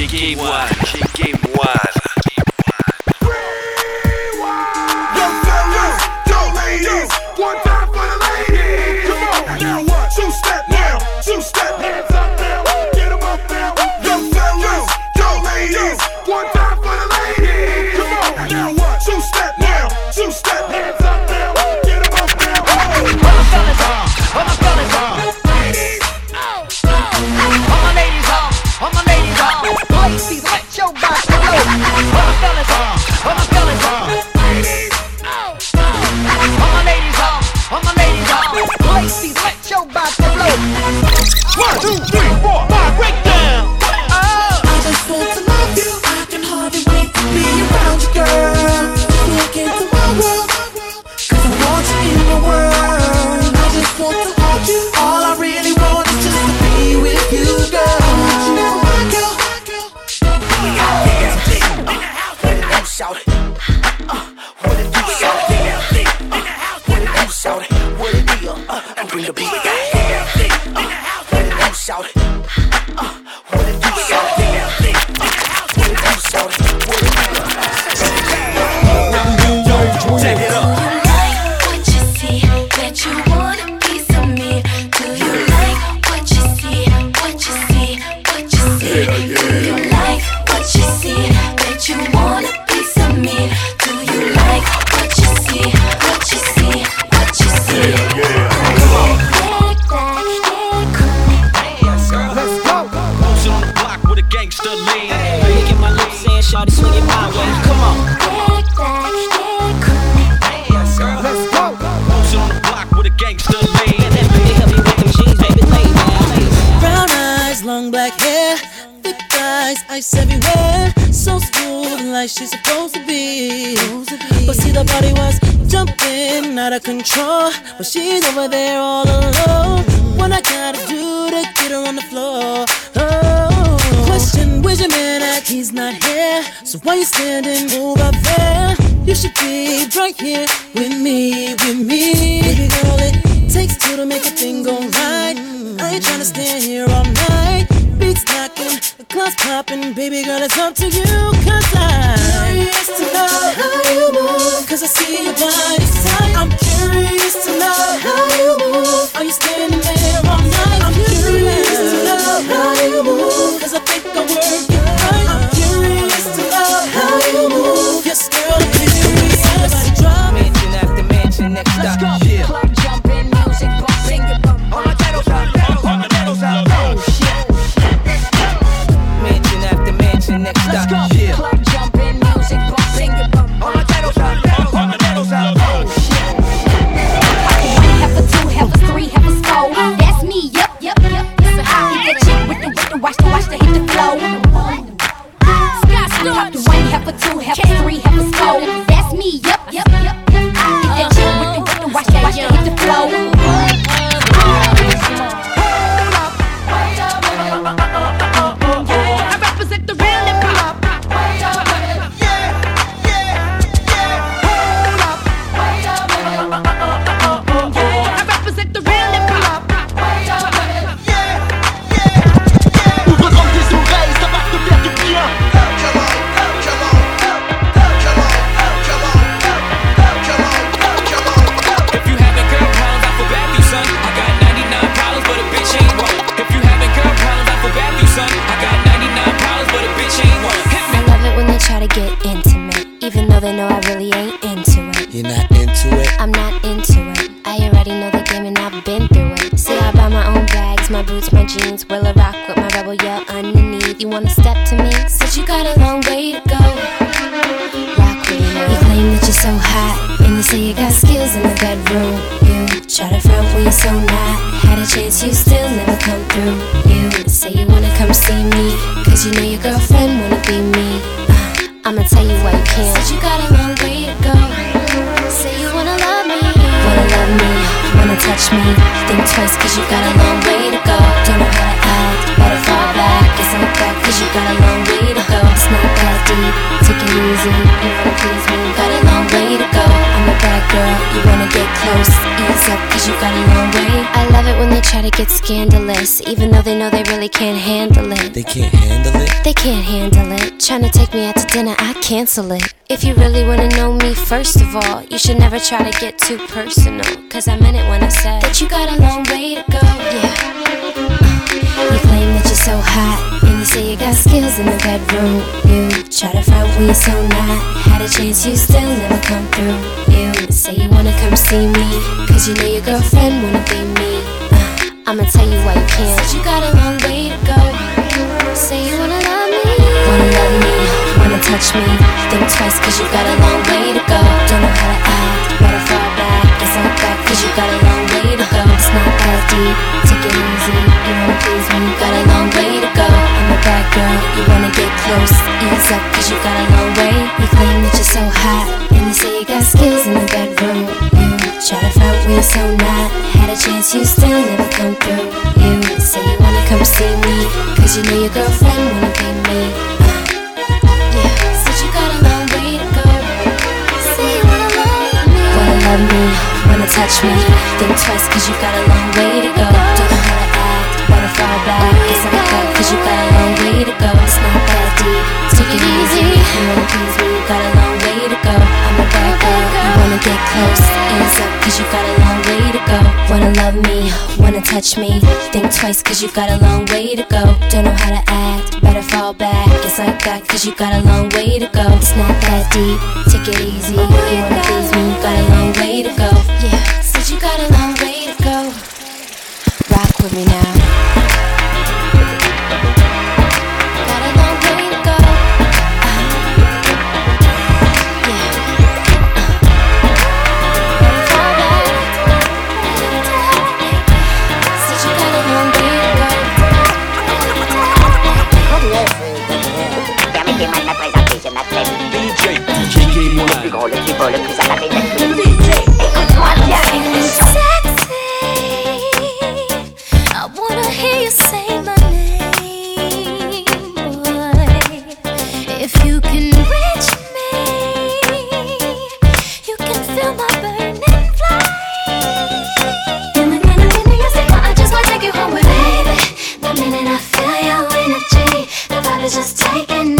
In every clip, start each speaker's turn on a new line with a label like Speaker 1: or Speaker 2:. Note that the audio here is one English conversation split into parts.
Speaker 1: checkez-moi, checkez-moi. up,
Speaker 2: baby
Speaker 3: girl, it's up to you. Cause I'm curious to know how you move. Cause I see your body tight. I'm curious to know how you move. Are you standing there all night? I'm curious to know how you move. Cause I think I work.
Speaker 4: They can't
Speaker 3: handle it. Tryna take me out to dinner, I cancel it. If you really wanna know me, first of all, you should never try to get too personal. Cause I meant it when I said that you got a long way to go. Yeah. You claim that you're so hot, and you say you got skills in the bedroom. You try to find me so not. Had a chance, you still never come through. You say you wanna come see me, cause you know your girlfriend wanna be me. Uh, I'ma tell you why you can't. Said you got a long way to go. Say you touch me. Think twice, cause you got a long way to go. Don't know how to act, better fall back. It's not back, cause you got a long way to go. It's not that deep, take it easy. You wanna please me, you got a long way to go. I'm a bad girl, you wanna get close. Ease up, cause you got a long way. You claim that you're so hot, and you say you got skills in the bedroom. You try to fight me, so not. Had a chance, you still never come through. You say you wanna come see me, cause you know your girlfriend wanna be me. Love me, wanna touch me. Think twice, cause you got a long way to go. Don't know how to act, better fall back. It's like that, cause you got a long way to go. It's not that deep, take it easy. You wanna please me, you got a long way to go. I'm a bad girl, wanna get close. Ease up, cause you got a long way to go. Wanna love me, wanna touch me. Think twice, cause you got a long way to go. Don't know how to act, better fall back. It's like that, cause you got a long way to go. It's not that deep, take it easy. You wanna please me, got a long way to go. Yeah, said you got a long way to go. Rock with me now.
Speaker 5: Plus
Speaker 6: K1.
Speaker 5: gros, le plus beau, le plus DJ. Écoute-moi bien.
Speaker 3: I wanna hear you say my name, boy. If you can reach me, you can feel my burning flame. In the I just wanna take you home baby. The minute I feel your energy, just taking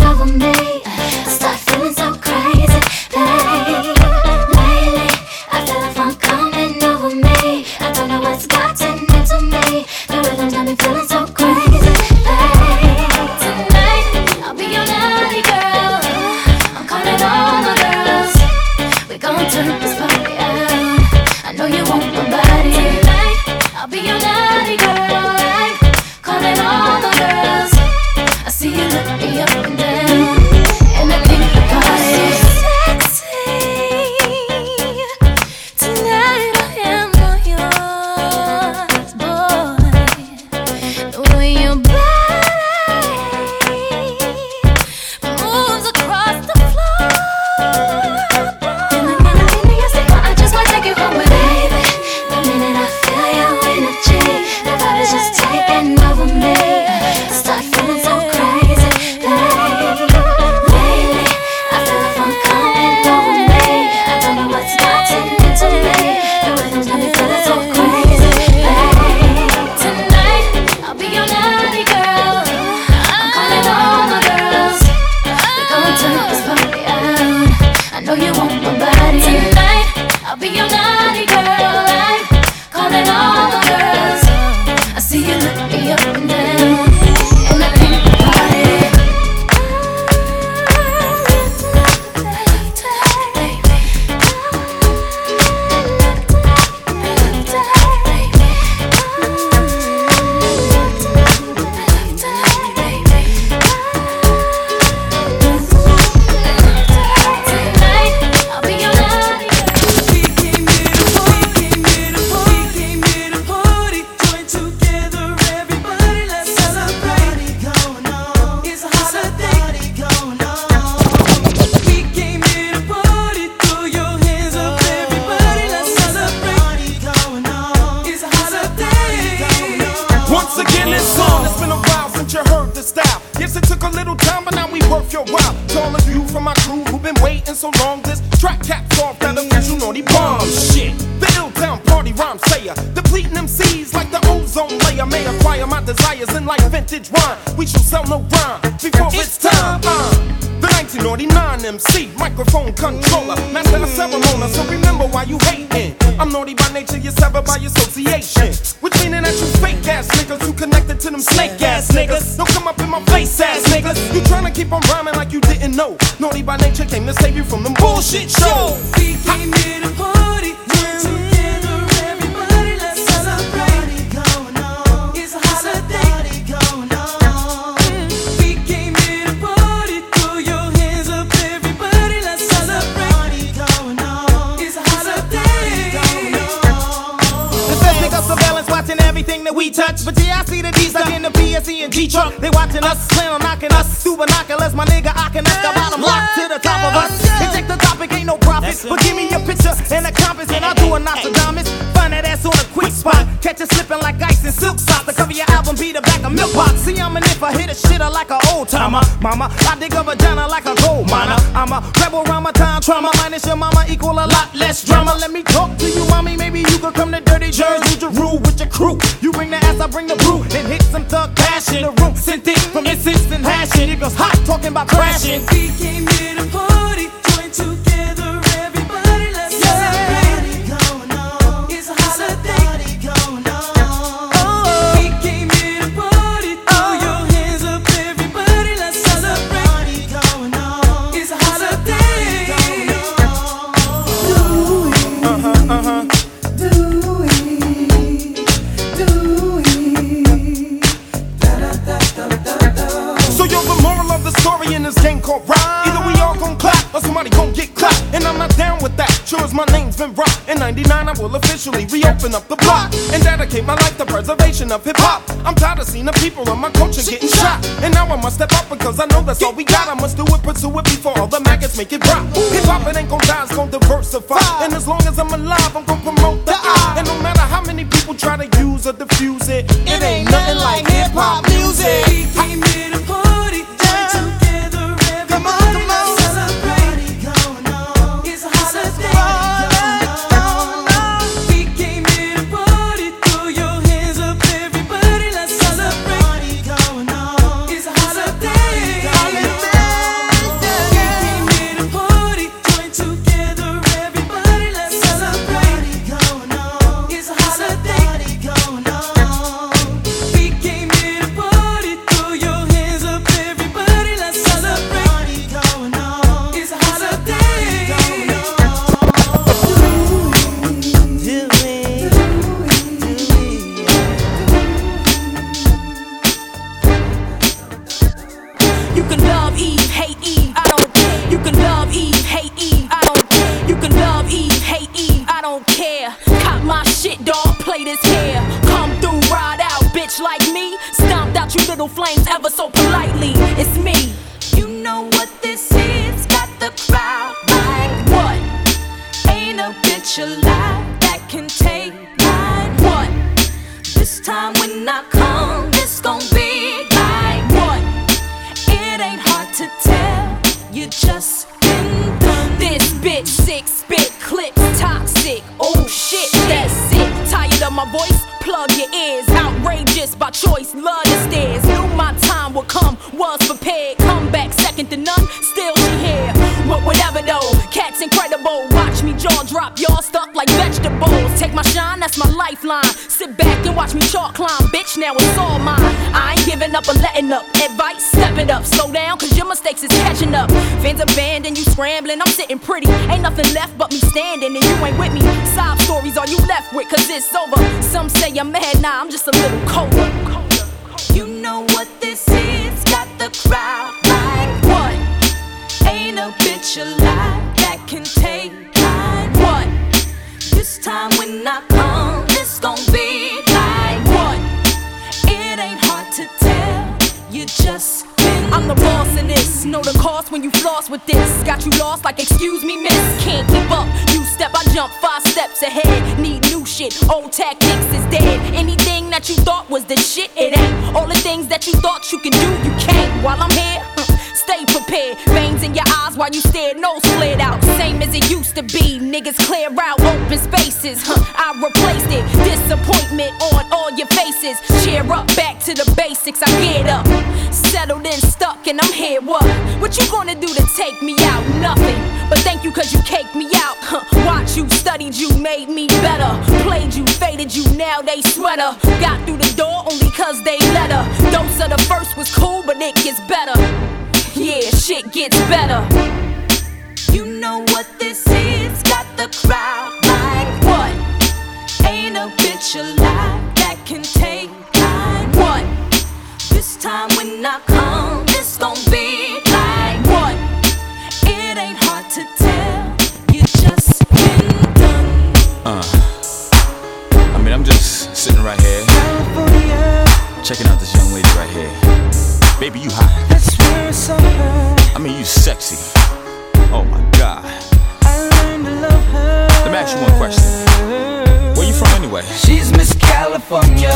Speaker 7: it's time. Uh, the 1999 MC, microphone controller, master of ceremony. So remember why you hating. I'm naughty by nature, you're severed by association. Which meaning that you fake ass niggas who connected to them snake ass niggas. Don't come up in my face ass niggas. You tryna keep on rhyming like you didn't know. Naughty by nature came to save you from them bullshit shows.
Speaker 8: We came here to
Speaker 9: that we touch. But yeah, I see the D's stuck in the PSE and G truck. They watching us, on knocking us through binoculars. My nigga, I can the bottom lock to the top of us. Check the topic, ain't no profit. But give me a picture and a compass, and I'll do a Nostradamus. Spot. Catch it slipping like ice in silk socks. The cover your album be the back of milk box. See, I'm an if I hit a shitter like an old timer. Mama, I dig a vagina like a gold miner. I'm a rebel around my time trauma. Minus your mama equal a lot less drama. Let me talk to you, mommy. Maybe you could come to Dirty Jersey. Rule with your crew. You bring the ass, I bring the brew. And hit some thug passion. In the room sent it from incense and hashing. It goes hot talking about crashing.
Speaker 8: We came here to party.
Speaker 7: Somebody gon' get clapped. And I'm not down with that. Sure as my name's been rocked. In 99, I will officially reopen up the block and dedicate my life to preservation of hip hop. I'm tired of seeing the people of my culture getting shot. And now I must step up because I know that's all we got. I must do it, pursue it before all the maggots make it drop. Hip hop, it ain't gon' die, it's gon' diversify. And as long as I'm alive, I'm gon' promote the I. And no matter how many people try to use or diffuse it, it ain't nothing like hip hop music.
Speaker 8: And What? What you
Speaker 6: gonna do to take me out? Nothing. But thank you cause you caked me out. Huh, watch you, studied you, made me better. Played you, faded you, now they sweater. Got through the door only cause they let her. Dose of the first was cool, but it gets better. Yeah, shit gets better. You know what this is? Got the crowd like what? Ain't a bitch alive that can take. What? This time when I
Speaker 10: Uh, I mean, I'm just sitting right here, checking out this young lady right here. Baby, you hot. that's where I mean, you sexy. Oh my god. Let me ask you one question. Where you from anyway?
Speaker 11: She's Miss California,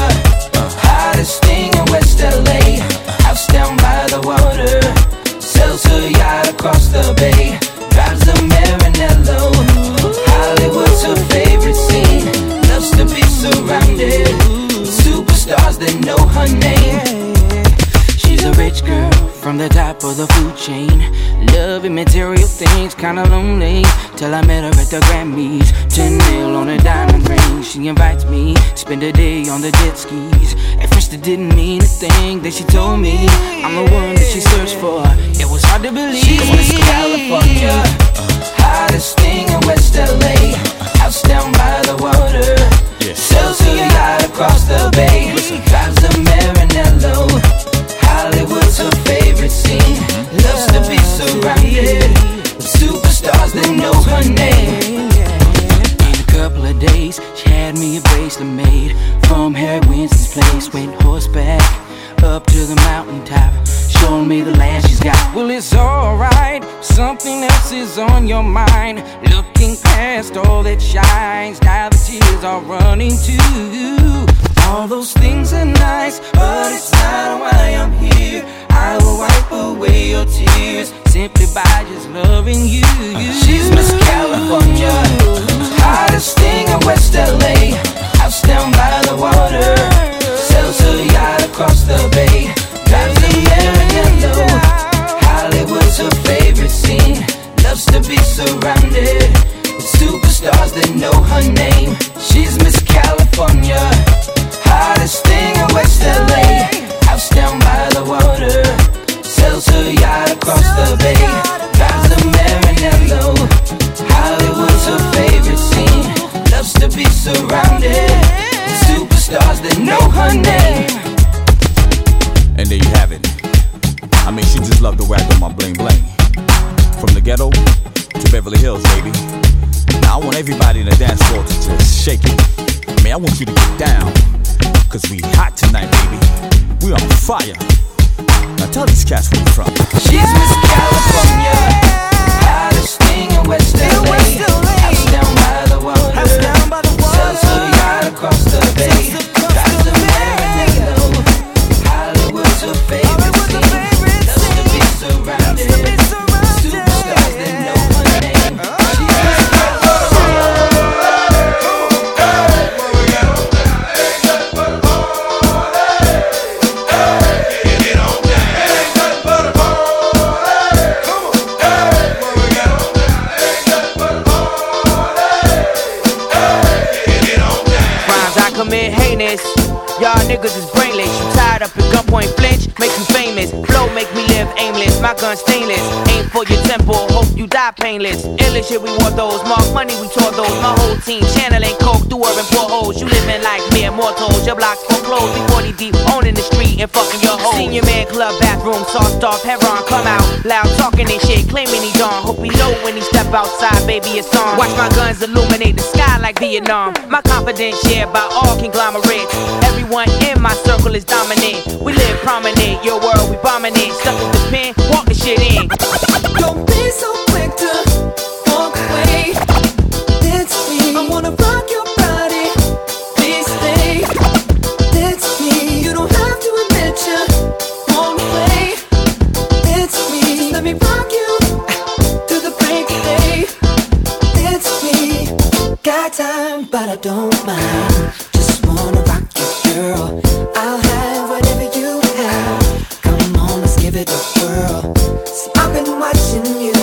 Speaker 11: hottest thing in West LA. House down by the water, sells her yacht across the bay. Drives a Maranello. Favorite scene. Loves to be surrounded superstars that know her name. She's a rich girl from the top of the food chain. Loving material things, kinda lonely. Till I met her at the Grammys. 10 mil on a diamond ring. She invites me, spend a day on the jet skis. At first, it didn't mean a thing. Then she told me I'm the one that she searched for. It was hard to believe. She's California, hottest thing in West LA. House down by the water. Sells her yacht across the bay. Drives a Maranello. Hollywood's her favorite scene. Loves to be surrounded with superstars that know her name. In a couple of days, she had me a bracelet made from Harry Winston's place. Went horseback up to the mountaintop, showing me the land she's got. Well, it's alright, something else is on your mind. Looking past all that shines, now the tears are running too. All those things are nice, but it's not why I'm here. I will wipe away your tears simply by just loving you. She's Miss California, hottest thing in West LA. House down by the water, sells her yacht across the bay.
Speaker 10: Shake it. I mean, I want you to get down. Cause we hot tonight, baby. We on fire. Now tell these cats where you from.
Speaker 11: She's Miss California,
Speaker 12: aimless. My gun stainless. Aim for your temple, you die painless. Illest shit, we want those. Mark money, we tore those. My whole team channeling coke through urban portholes. You living like mere mortals. Your blocks foreclosed. We 40 deep, owning the street and fucking your hoes. Senior man club bathroom, sauced off, Heron come out. Loud talking and shit, claiming he gone. Hope he know when he step outside, baby, it's on. Watch my guns illuminate the sky like Vietnam. My confidence shared by all conglomerates. Everyone in my circle is dominant. We live prominent, your world we bombing it. Stuck in the pen, walk the shit in.
Speaker 13: Don't be so but I don't mind. Just wanna rock you, girl. I'll have whatever you have. Come on, let's give it a whirl. See, I've been watching you.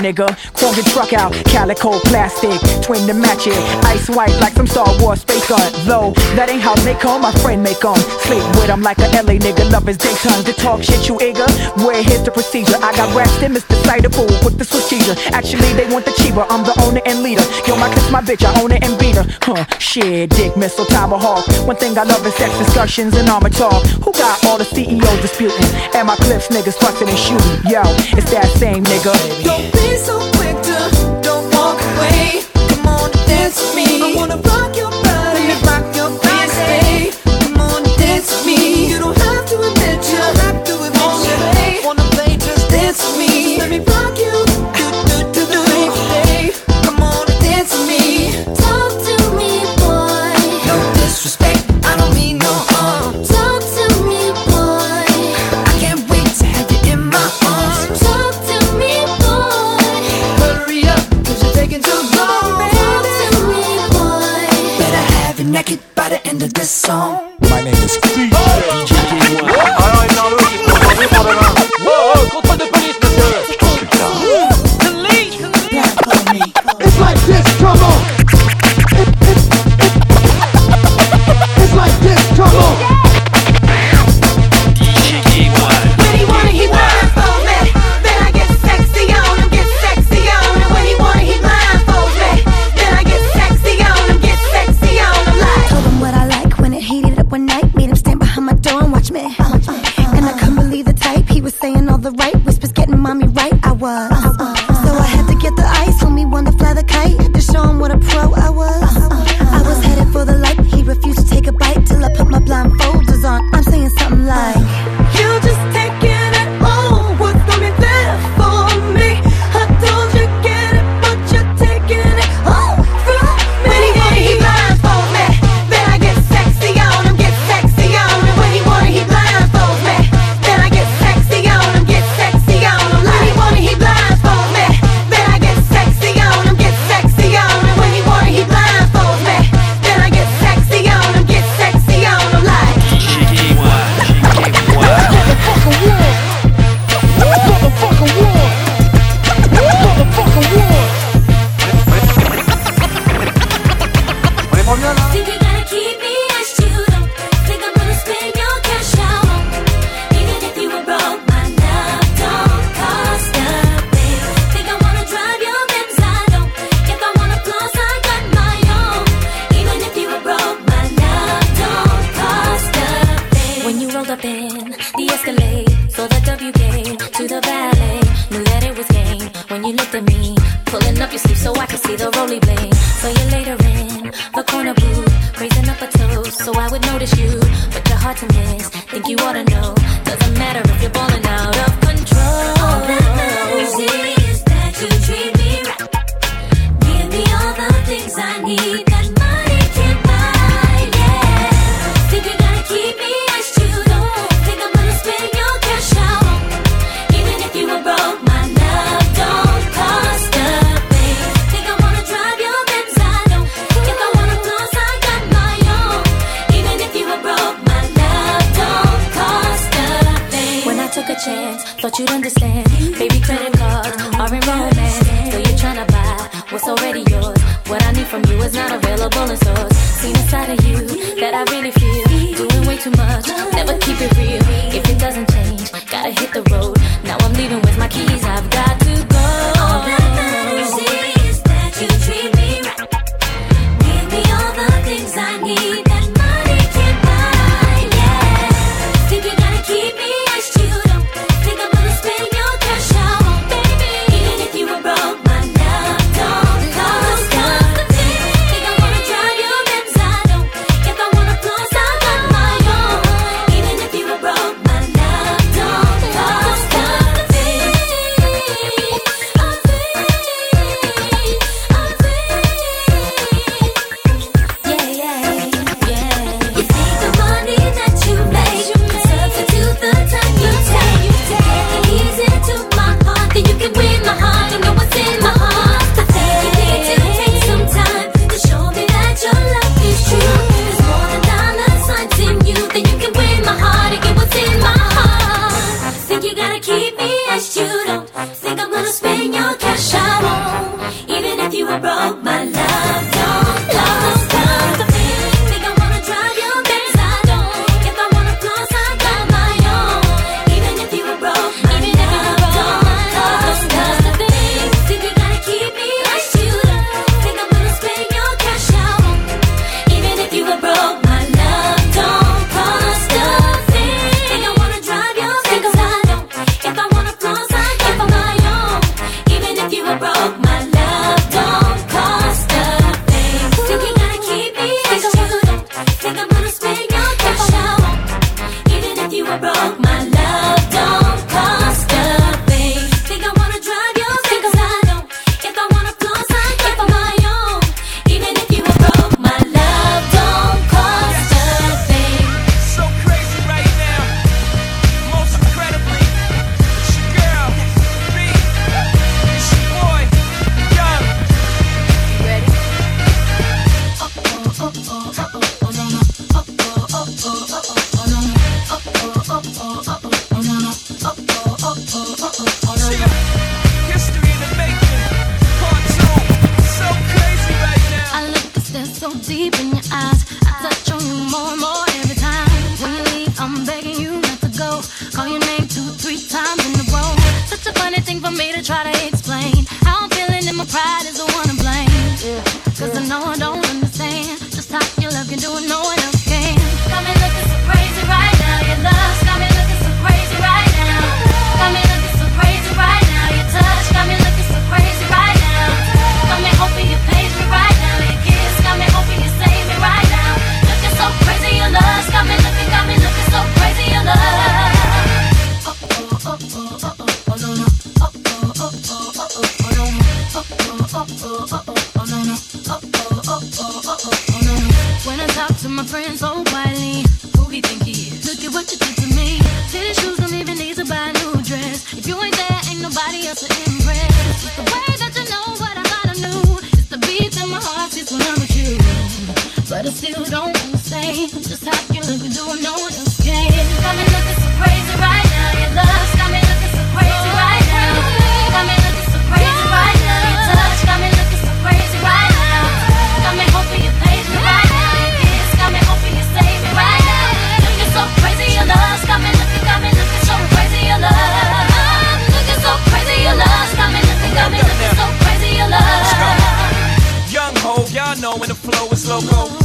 Speaker 7: nigga. Corvette truck out, calico plastic, twin to match it. Ice white like some Star Wars space stunt, low. That ain't how make on my friend make on. Sleep with him like a LA nigga, love his daytime. To talk shit, you eager? Where here's the procedure. I got raps, them is decidable with the strategia. Actually, they want the cheaper, I'm the owner and leader. Yo, my kiss, my bitch, I own it and beat her. Huh, shit, dick, missile, tomahawk. One thing I love is sex discussions and armor talk. Who got all the CEOs disputing? And my clips, niggas fucking and shooting. Yo, it's that same nigga.
Speaker 13: Don't be so quick to don't walk away. Come on, dance with me. I wanna rock your body.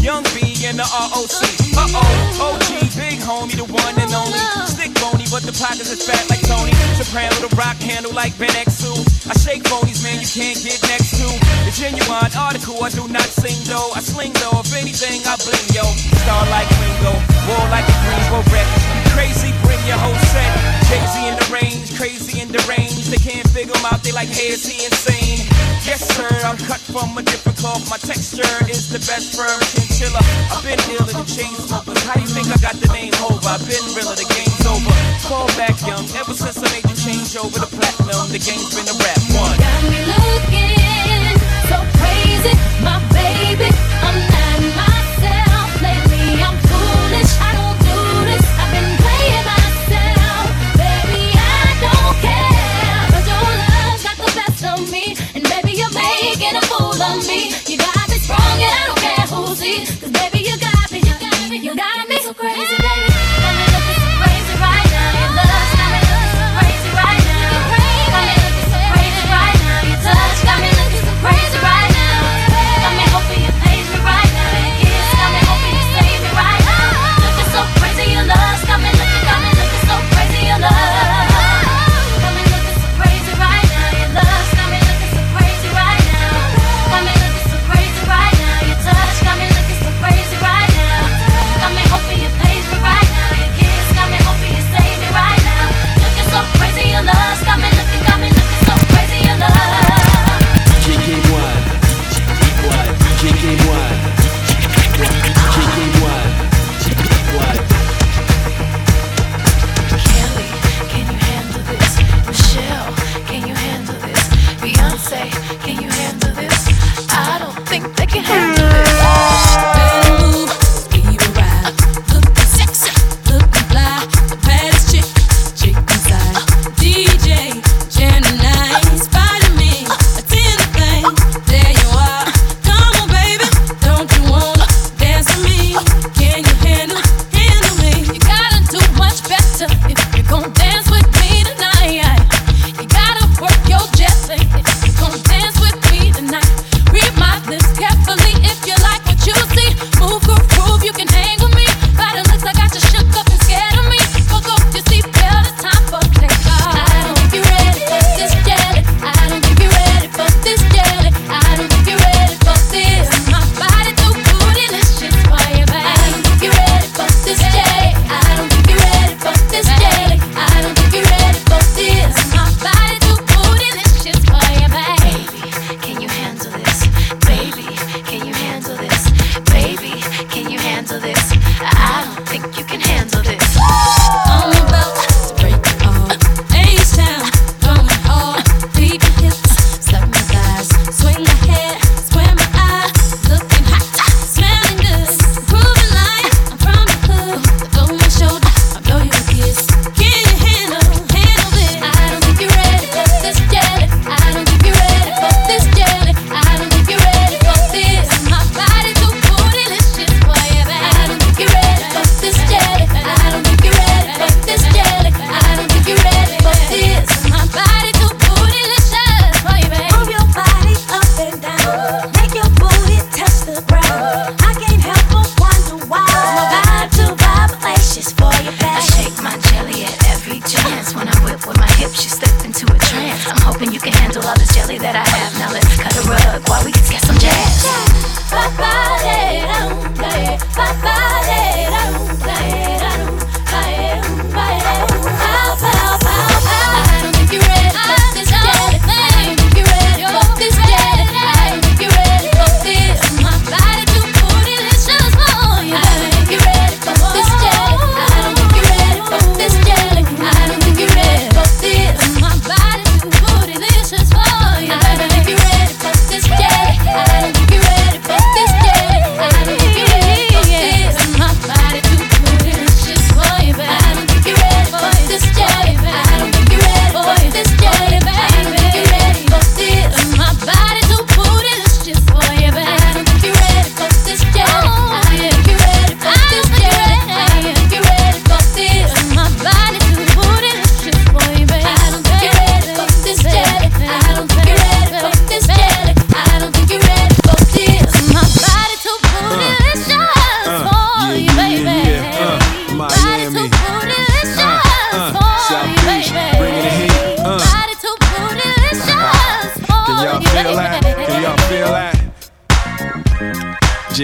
Speaker 14: B
Speaker 6: and the
Speaker 14: ROC. Uh oh, OG, big homie, the one and only. Stick bony, but the pockets is fat like Tony. Soprano, the rock handle like Van Exel. I shake phonies, man, you can't get next to. The genuine article, I do not sing though. I sling though, if anything, I bling yo. Star like Ringo, war like a Greensboro wreck. Crazy, bring your whole set. Jay-Z in the range, crazy in the range. They can't figure him out, they like, hey, is he insane? Yes, sir, I'm cut from a different cloth. My texture is the best firm chinchilla. I've been ill in the chain smokers. How you think I got the name over? I've been realer, the game's over. Fall back young, ever since I made the change over to platinum, the game's been a rap one.
Speaker 6: Got me looking so crazy, my baby.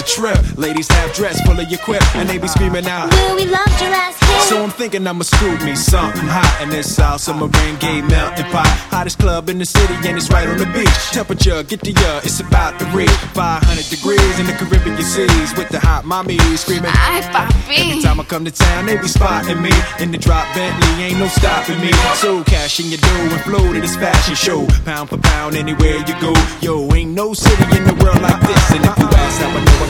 Speaker 15: A trip. Ladies have dress full of your quip, and they be screaming out.
Speaker 3: Will we ass here?
Speaker 15: So I'm thinking I'ma scoop me something hot in this South Summer rain gay melting pot. Hottest club in the city, and it's right on the beach. Temperature, get the uh, it's about to reach 500 degrees in the Caribbean seas with the hot mommies screaming.
Speaker 3: Ay, papi.
Speaker 15: Every time I come to town, they be spotting me in the drop Bentley, ain't no stopping me. So cash in your dough and flow to this fashion show, pound for pound anywhere you go. Yo, ain't no city in the world like this, and if you ask how I know, I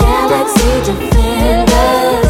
Speaker 3: Galaxy defenders.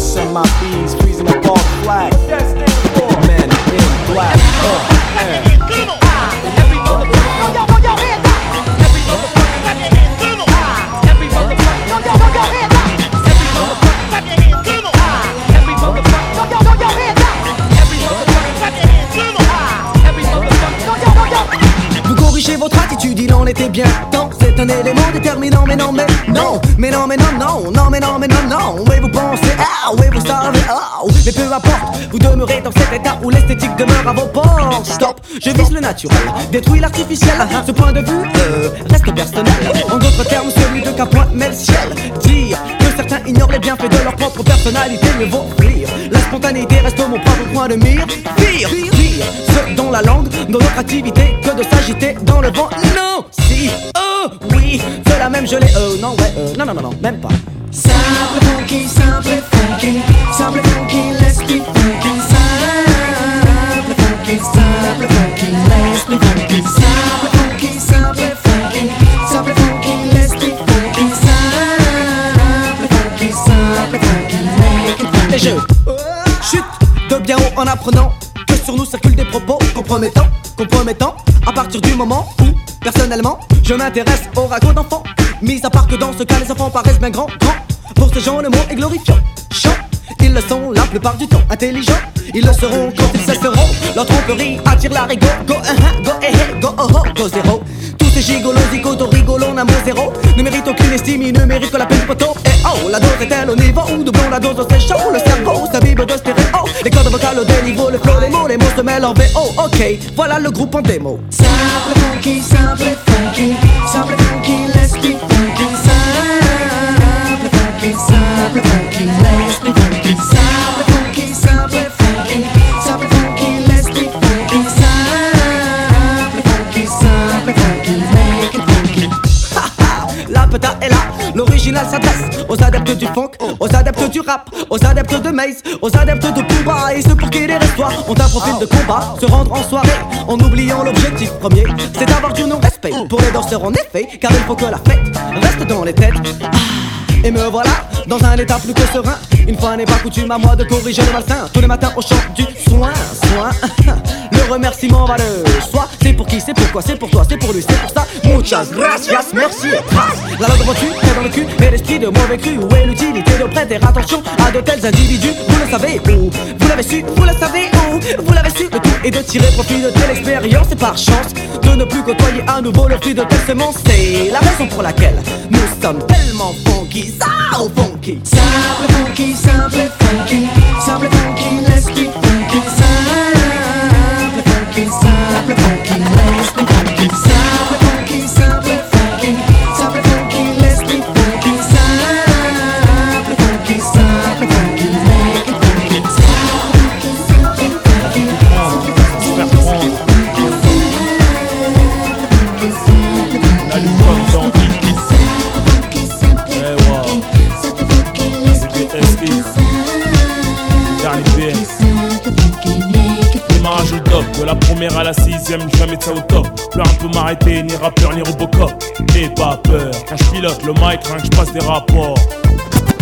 Speaker 15: MIBs freezing up all flag. Men in black. Uh, and.
Speaker 16: Votre attitude, il en était bien temps. C'est un élément déterminant, mais non, mais non, mais non, mais non, non, non, mais non, mais non, non. Oui, vous pensez, ah, oui, vous savez, ah, mais peu importe, vous demeurez dans cet état où l'esthétique demeure à vos portes. Stop, je vise le naturel, détruis l'artificiel. Ce point de vue euh, reste personnel. En d'autres termes, celui de qu'un point met le ciel. Dire certains ignorent les bienfaits de leur propre personnalité, mieux vaut rire. La spontanéité reste mon propre point de mire. Pire, pire, ce dont la langue, dans notre activité, que de s'agiter dans le vent. Non, si, oh, oui, c'est la même gelée. Euh, non, ouais, euh, non, non, non, non, même pas.
Speaker 13: Simple funky, simple funky, simple funky, let's be funky. Simple funky, simple funky. Simple funky,
Speaker 16: Et je chute de bien haut en apprenant que sur nous circulent des propos compromettants, compromettants. À partir du moment où, personnellement, je m'intéresse au ragot d'enfants. Mis à part que dans ce cas, les enfants paraissent bien grands, grands. Pour ces gens, le mot est glorifiant. Chant, ils le sont la plupart du temps. Intelligents, ils le seront quand ils cesseront. Leur tromperie attire la rigo. Go, uh go, eh, eh, go, oh, oh, go, zéro. Tous ces gigolos, zigotos, rigolons, n'amour zéro. Ne méritent aucune estime, ils ne méritent que la peine poteau. Oh, la dose est-elle au niveau où doublons la dose, c'est chaud. Le cerveau, sa bible de stéréo. Les codes vocales au déniveau, le flow, les mots, les mots se mêlent en VO. Ok, voilà le groupe en démo.
Speaker 13: Simple funky, simple funky, simple funky,
Speaker 16: du funk, aux adeptes du rap, aux adeptes de Maze, aux adeptes de Pumba et ceux pour qui les restoirs ont un profil de combat, se rendre en soirée en oubliant l'objectif premier, c'est d'avoir du non-respect pour les danseurs en effet, car il faut que la fête reste dans les têtes. Ah, Et me voilà dans un état plus que serein. Une fois n'est pas coutume à moi de corriger le malsain. Tous les matins au chant du soin, soin. Le remerciement va le soi. C'est pour qui, c'est pourquoi, c'est pour toi, c'est pour lui, c'est pour ça. Muchas gracias, merci. La langue reçue est dans le cul et l'esprit de mauvais cru. Où est l'utilité de prêter attention à de tels individus? Vous le savez Vous l'avez su, vous le savez Vous l'avez su, le tout est de tirer profit de telle expérience et par chance de ne plus côtoyer à nouveau le fruit de telle semence. C'est la raison pour laquelle nous sommes tellement funky, funky.
Speaker 13: Simple funky, simple funky, simple funky, funky.
Speaker 17: La première à la sixième, jamais de ça au top. Pleure un peu m'arrêter, ni rappeur ni Robocop. N'aie pas peur, quand je pilote le mic, rien que je passe des rapports.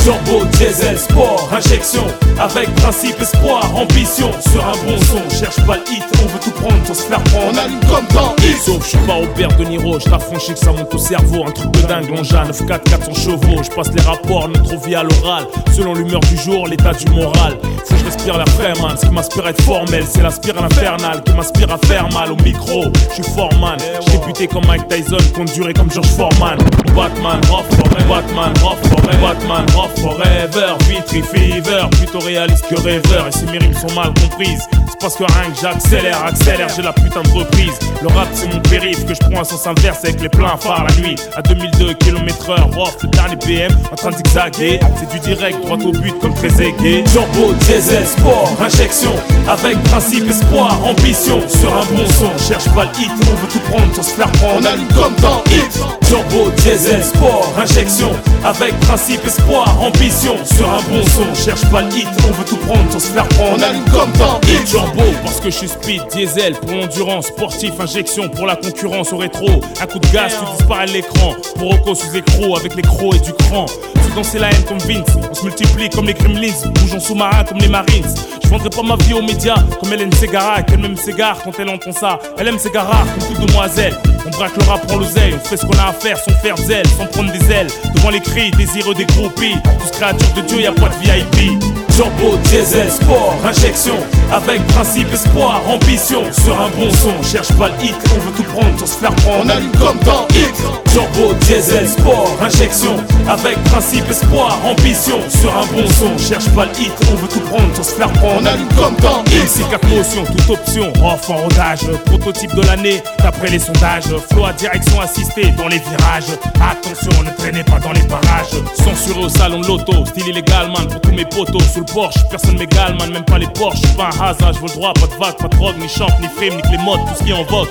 Speaker 17: Turbo, diesel, sport, injection, avec principe, espoir, ambition, sur un bon son, cherche pas le hit, on veut tout prendre sans se faire prendre. On allume comme dans hit. Sauf, je suis pas Robert De Niro, je t'affranchis que ça monte au cerveau, un truc de dingue, l'engin 9-4, 400 chevaux, je passe les rapports, notre vie à l'oral, selon l'humeur du jour, l'état du moral. Faut que je respire la man, ce qui m'inspire à être formel, c'est l'aspirine infernale qui m'inspire à faire mal au micro. Je suis fort, man, j'ai débuté comme Mike Tyson, durer comme George Foreman. Batman, forever, Batman, forever, Batman, rough forever, Vitry fever, plutôt réaliste que rêveur, et ces mes rimes sont mal comprises. C'est parce que rien que j'accélère, accélère, j'ai la putain de reprise. Le rap c'est mon périph' que je prends à sens inverse avec les pleins phares la nuit. À 2002 km heure, rough, le dernier PM, en train de zigzaguer. C'est du direct, droit au but comme très aigué. Turbo, diesel, sport, injection, avec principe, espoir, ambition. Sur un bon son, cherche pas le hit, on veut tout prendre sans se faire prendre. On allume comme dans hit. Turbo, diesel, sport, injection, avec principe, espoir, ambition. Sur un bon son, cherche pas le hit, on veut tout prendre sans se faire prendre. On allume comme dans hit. Turbo, parce que je suis speed, diesel, pour l'endurance, sportif, injection, pour la concurrence au rétro. Un coup de gaz, tu disparais de l'écran. Pour Rocco sous écro, avec les crocs et du cran. Tu danser la haine comme Vince, on se multiplie comme les Gremlins, bougeons sous-marin comme les Marines. Je vendrai pas ma vie aux médias comme Hélène Ségara, qu'elle même s'égare quand elle entend ça. Elle aime Ségara comme toute demoiselle. On braque le rap, prend l'oseille, on fait ce qu'on a à faire sans faire zèle, sans prendre des ailes. Devant les cris, désireux des groupies. Tous créatures de Dieu, y a pas de VIP. Turbo, diesel, sport, injection, avec principe, espoir, ambition. Sur un bon son, cherche pas le hit, on veut tout prendre sans se faire prendre. On allume comme dans hit. Turbo, diesel, sport, injection, avec principe, espoir, ambition. Sur un bon son, cherche pas le hit, on veut tout prendre sans se faire prendre. On allume comme dans hit. Ici quatre motions, toute option, off en rodage, prototype de l'année, d'après les sondages. Flow à direction assistée dans les virages. Attention, ne traînez pas dans les parages. Censuré au salon de l'auto, style illégal, man, pour tous mes potos sous le Porsche. Personne m'égale, man, même pas les Porsche. J'suis pas un hasard, je le droit, pas de vague, pas de drogue, ni champ, ni frime, ni que les modes, tout ce qui est en vogue.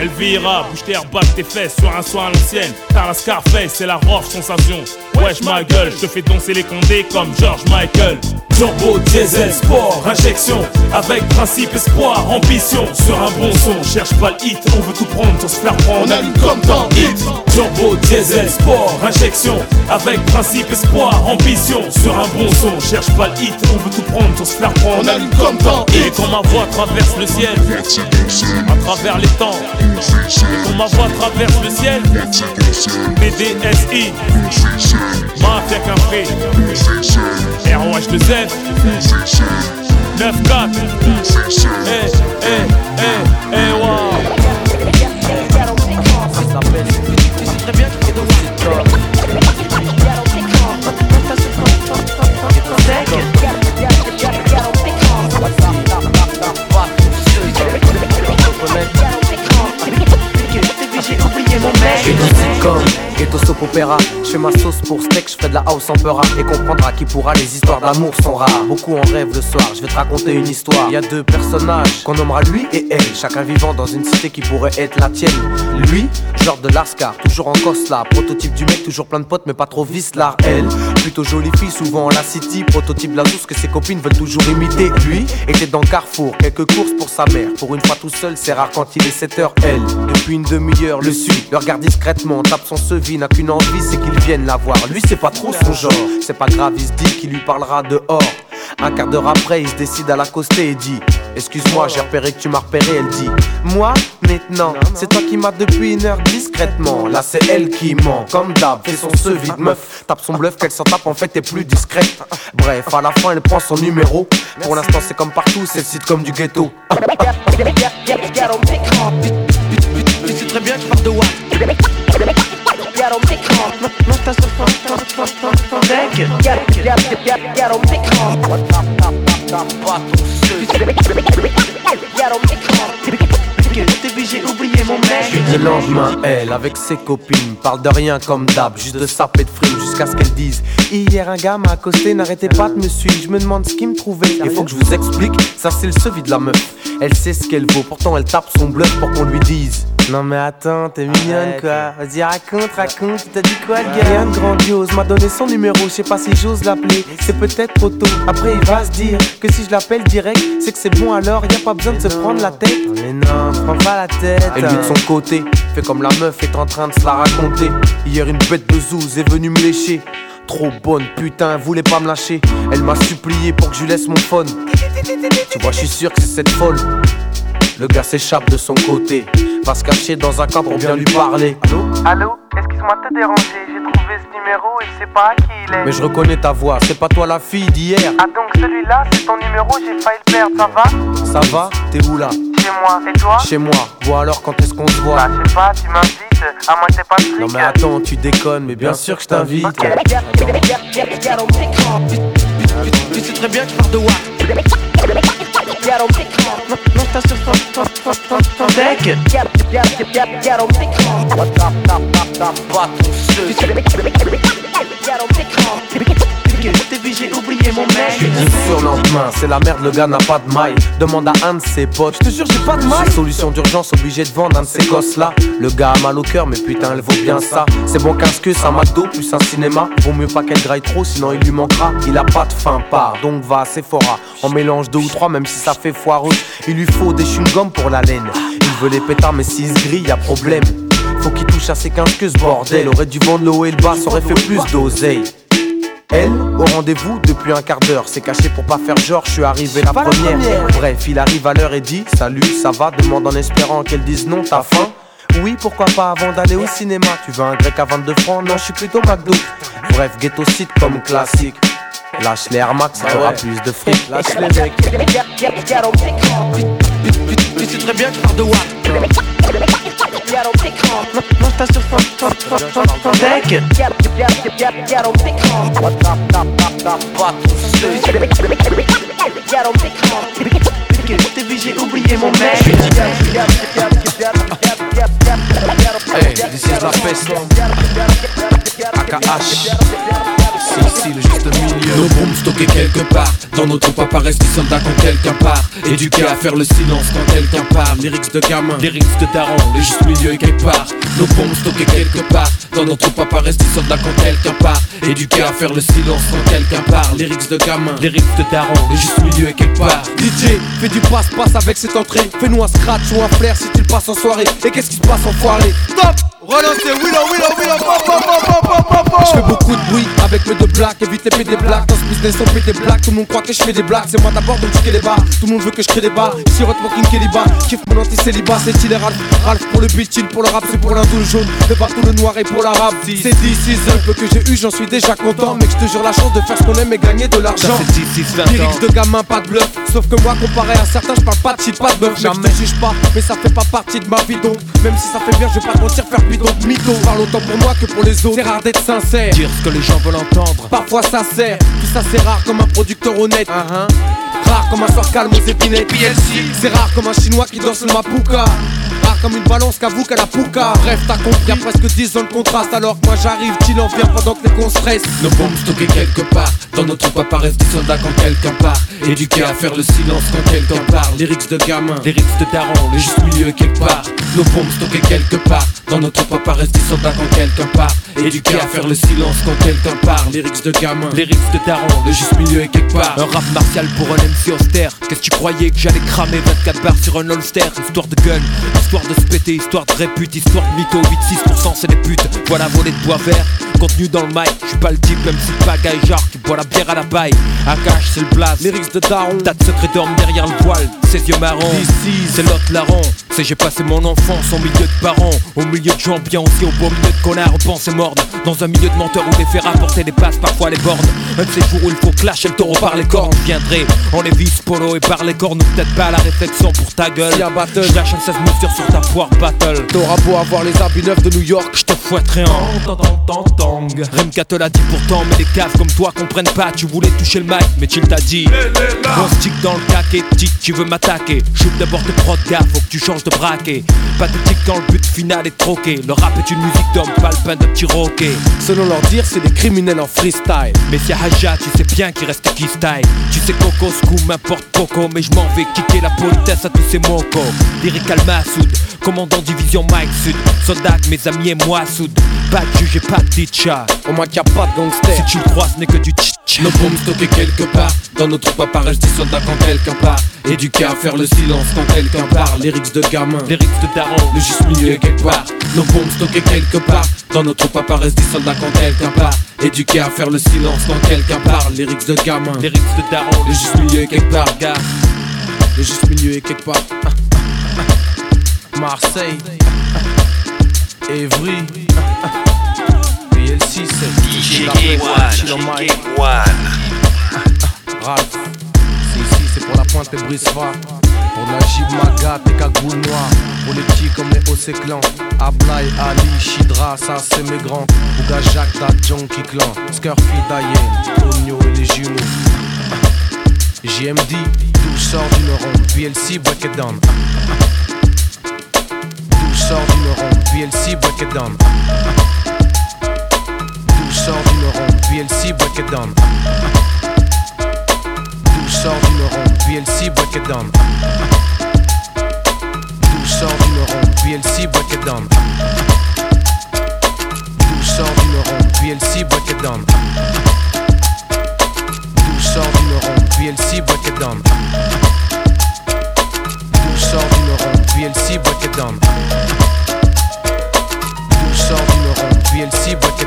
Speaker 17: Elvira, bouge tes airs, tes fesses sur un soin à l'ancienne. T'as la Scarface, c'est la rough sensation. Wesh ma gueule, je te fais danser les condés comme George Michael. Turbo, diesel, sport, injection, avec principe, espoir, ambition. Sur un bon son, cherche pas le hit, on veut tout prendre sans se faire prendre. On allume comme dans hit. Turbo, diesel, sport, injection, avec principe, espoir, ambition. Sur un bon son, cherche pas le hit, on veut tout prendre sans se faire prendre. On allume comme dans hit. Et quand ma voix traverse le ciel, à travers les temps. Et quand ma voix traverse le ciel, BDSI, Mafia free, ROH2Z, 9-4, eh, eh, eh, eh, wow.
Speaker 18: Ma sauce pour steak, je fais de la house en peur et comprendra qui pourra. Les histoires d'amour sont rares. Beaucoup en rêvent le soir. Je vais te raconter une histoire. Il y a deux personnages qu'on nommera lui et elle. Chacun vivant dans une cité qui pourrait être la tienne. Lui, genre de Lascar, toujours en là Prototype du mec, toujours plein de potes, mais pas trop là Elle, plutôt jolie fille, souvent en la city. Prototype la douce que ses copines veulent toujours imiter. Lui, était dans Carrefour, quelques courses pour sa mère. Pour une fois tout seul, c'est rare quand il est 7h. Elle, depuis une demi-heure, le suit, le regarde discrètement, tape son sevi, n'a qu'une envie, c'est qu'il vienne la voir. Lui, c'est pas trop son genre, c'est pas grave, il se dit qu'il lui parlera dehors. Un quart d'heure après, il se décide à l'accoster et dit Excuse-moi, j'ai repéré que tu m'as repéré. Elle dit Moi, maintenant, c'est toi qui m'as depuis une heure discrètement. Là, c'est elle qui ment, comme d'hab, fait son se vide meuf. Tape son bluff qu'elle s'en tape, en fait, est plus discrète. Bref, à la fin, elle prend son numéro. Pour l'instant, c'est comme partout, c'est le site comme du ghetto.
Speaker 19: Tu sais très bien que je de what ghetto pick on. Professor from. Ghetto ghetto on. On.
Speaker 18: Le lendemain, elle, avec ses copines, parle de rien comme d'hab, juste de saper de frime jusqu'à ce qu'elle dise Hier, un gars m'a accosté, n'arrêtez pas de me suivre, je me demande ce qu'il me trouvait. Il faut que je vous explique, ça c'est le sevi de la meuf. Elle sait ce qu'elle vaut, pourtant elle tape son bluff pour qu'on lui dise non mais attends, t'es mignonne quoi. Vas-y raconte, raconte, t'as dit quoi le gars? Rien de grandiose, m'a donné son numéro, je sais pas si j'ose l'appeler. C'est peut-être trop tôt. Après il va se dire que si je l'appelle direct, c'est que c'est bon alors, y a pas besoin de se prendre la tête. Mais non, prends pas la tête. Et lui de son côté, fait comme la meuf est en train de se la raconter. Hier une bête de zouze est venue me lécher. Trop bonne, putain, elle voulait pas me lâcher. Elle m'a supplié pour que je lui laisse mon phone. Tu vois, je suis sûr que c'est cette folle. Le gars s'échappe de son côté, va se cacher dans un camp pour bien lui parler. Allô
Speaker 20: Allô Excuse-moi de te déranger, j'ai trouvé ce numéro et je sais pas qui il est.
Speaker 18: Mais je reconnais ta voix, c'est pas toi la fille d'hier.
Speaker 20: Ah donc celui-là, c'est ton numéro, j'ai failli le perdre, ça va?
Speaker 18: Ça va? T'es où là?
Speaker 20: Chez moi, et toi
Speaker 18: Chez moi. Bon alors quand est-ce qu'on se voit.
Speaker 20: Bah je sais pas, tu m'invites, à moi c'est pas de
Speaker 18: Non mais attends, tu déconnes, mais bien sûr que je t'invite.
Speaker 19: Tu sais très bien que je pars de what Ton, ton deck j'ai oublié mon mec
Speaker 18: Du surlendemain, c'est la merde, le gars n'a pas de maille. Demande à un de ses potes, je te jure j'ai pas de maille. Solution d'urgence, obligé de vendre un de ces gosses là Le gars a mal au cœur, mais putain elle vaut bien ça. C'est bon qu'un que un McDo plus un cinéma. Vaut mieux pas qu'elle graille trop, sinon il lui manquera. Il a pas de fin part, donc va à Sephora. En mélange deux ou trois, même si ça fait foireux Il lui faut des chewing-gums pour la laine. Il veut les pétards, mais s'il se grille, y'a problème. Faut qu'il touche à ses 15 que ce bordel. Aurait dû vendre le haut et le bas, ça aurait fait plus d'oseille elle, au rendez-vous depuis un quart d'heure, c'est caché pour pas faire genre, je suis arrivé la première. Bref, il arrive à l'heure et dit Salut, ça va Demande en espérant qu'elle dise non, t'as faim oui, pourquoi pas avant d'aller au cinéma Tu veux un grec à 22 francs Non, je suis plutôt McDo Bref, ghetto site comme classique Lâche les Air Max, ça aura plus de fric Lâche les mecs
Speaker 19: Tu sais très bien que je pars de what non, t'as sur ton, ton, ton, ton, deck j'ai oublié mon mec
Speaker 18: Hey, this is la peste. AKH c'est ici le juste milieu.
Speaker 21: Nos bombes stockées quelque part. Dans notre pas apparaissent des soldats quand quelqu'un part. Éduqués à faire le silence quand quelqu'un parle Lyrics de gamin, lyrics de daron Le juste milieu est quelque part. Nos bombes stockées quelque part. Dans notre pas apparaissent des soldats quand quelqu'un part. Éduqués à faire le silence quand quelqu'un parle Lyrics de gamin, lyrics de daron Le juste milieu est quelque part.
Speaker 22: DJ, fais du passe-passe avec cette entrée. Fais-nous un scratch ou un flair si tu le passes en soirée. Et qu'est-ce Qu'est-ce qui se passe, enfoiré? Top Relancez, Willow, Willow, Willow, pop, pop, pop, pop, pop, pop. Je fais beaucoup de bruit avec mes deux blagues, évite les des blagues. Dans ce business, on fait des blagues. Tout le monde croit que je fais des blagues. C'est moi d'abord, donc je les bas. Tout le monde veut que je crée des bars. Ici, Walking Keliba. Kiffe mon anti-célibat, c'est il Ralph. Ralph pour le beat, chill pour le rap, c'est pour l'indou le jaune. Le partout le noir et pour l'arabe. C'est 10 un peu que j'ai eu, j'en suis déjà content. Mais je te jure la chance de faire ce qu'on aime et gagner de l'argent. Lyrics de gamin, pas de bluff. Sauf que moi, comparé à certains, je parle pas de shit, pas de bluff. Jamais je juge pas, mais ça fait pas partie de ma vie donc. Même si ça fait bien, je vais pas mentir, faire mytho autant pour moi que pour les autres. C'est rare d'être sincère.
Speaker 21: Dire ce que les gens veulent entendre.
Speaker 22: Parfois ça sert. Tout ça c'est rare comme un producteur honnête. Uh-huh. Rare comme un soir calme aux épinettes. C'est rare comme un chinois qui danse le mapuka.
Speaker 18: Comme une balance qu'avoue qu'à la pouca. Bref, t'as compris, y'a presque 10 ans de contraste. Alors que moi j'arrive, tu en viens pendant que les cons stressent.
Speaker 23: Nos bombes stockées quelque part. Dans notre troupe apparaissent des soldats quand quelqu'un part. Éduqués à faire le silence quand quelqu'un parle. Lyrics de gamin, lyrics de daron, le juste milieu quelque part. Nos bombes stockées quelque part. Dans notre troupe apparaissent des soldats quand quelqu'un part. Éduqués à faire le silence quand quelqu'un parle. Lyrics de gamin, lyrics de daron, le juste milieu est quelque part.
Speaker 21: Un rap martial pour un MC austère. Qu'est-ce que tu croyais que j'allais cramer 24 barres sur un holster? Histoire de gun, histoire de se péter, histoire de répute, histoire de mytho. 8-6% c'est des putes. Voilà voler de bois vert. Contenu dans le mic, je suis pas le type même si le pagaille genre qui boit la bière à la paille. Akash c'est le blaze,
Speaker 18: lyrics de daron.
Speaker 21: Tas de dorment derrière le voile, ses yeux marrons.
Speaker 18: Ici
Speaker 21: c'est l'autre larron. C'est j'ai passé mon enfance au milieu de parents, au milieu de gens bien aussi, au beau milieu de connards, pensées mordes. Dans un milieu de menteurs où les faits rapportés dépassent parfois les bornes. Un de ces jours où il faut clasher le taureau par les cornes. Viendrai en Lévis, polo et par les cornes, ou peut-être pas à la réflexion pour ta gueule.
Speaker 18: Si battle,
Speaker 21: je lâche un 16 mesures sur ta poire battle.
Speaker 18: T'auras beau avoir les habits neufs de New York,
Speaker 21: je te fouetterai en tang Remka te l'a dit pourtant, mais les caves comme toi comprennent pas. Tu voulais toucher le mic, mais tu t'a dit. Bon stick dans le caquet, tic, tu veux m'attaquer. Shoot d'abord tes prod gars, faut que tu changes de braquet. Pathétique quand le but final est troqué. Le rap est une musique d'homme, pas le pain de petit roquet.
Speaker 18: Selon leur dire, c'est des criminels en freestyle.
Speaker 21: Mais si Haja, tu sais bien qu'il reste qui style. Tu sais Coco, Scoo, m'importe Coco, mais je m'en vais kicker la politesse à tous ces mocos. Lyrical Massoud, commandant division Mike Sud. Soldat, mes amis et moi Soud. Pas de juge et pas de chat.
Speaker 18: Au moins qu'il a pas de gangster.
Speaker 21: Si tu le crois, ce n'est que du tch
Speaker 23: Nos bombes stockées quelque part. Dans notre troupe apparaissent des soldats quand quelqu'un part. Éduqués à faire le silence quand quelqu'un parle. Lyrics de gamin,
Speaker 21: lyrics de daron.
Speaker 23: Le juste milieu est quelque part. Nos bombes stockées quelque part. Dans notre troupe apparaissent des soldats quand quelqu'un part. Éduqués à faire le silence quand quelqu'un parle. Lyrics de gamin,
Speaker 21: lyrics de daron.
Speaker 23: Le juste milieu est quelque part.
Speaker 21: Gars.
Speaker 18: Le juste milieu est quelque part. Marseille, Evry, BL6,
Speaker 24: DJ K1,
Speaker 18: Ralph, c'est ici, c'est pour la pointe et Brisfa. Pour Najib Maga, tes cagoules noires. Pour les petits comme les Océ Clan. Ablai, Ali, Shidra, ça c'est mes grands. Bouga Jacques, ta Junkie Clan. Scurfy, Dayen, Tonio et les jumeaux. JMD, tout sort d'une ronde. BLC, break it down. Tout sort d'une ronde. BLC, break it down sort du neuron, puis LC, break it down. D'où sort du neuron, puis LC, break it down. D'où sort du neuron, puis LC, break it down. D'où sort du neuron, puis LC, break it down. D'où sort du neuron, puis break it down. D'où sort du neuron, puis break it down
Speaker 25: sort du neuron, puis elle s'y break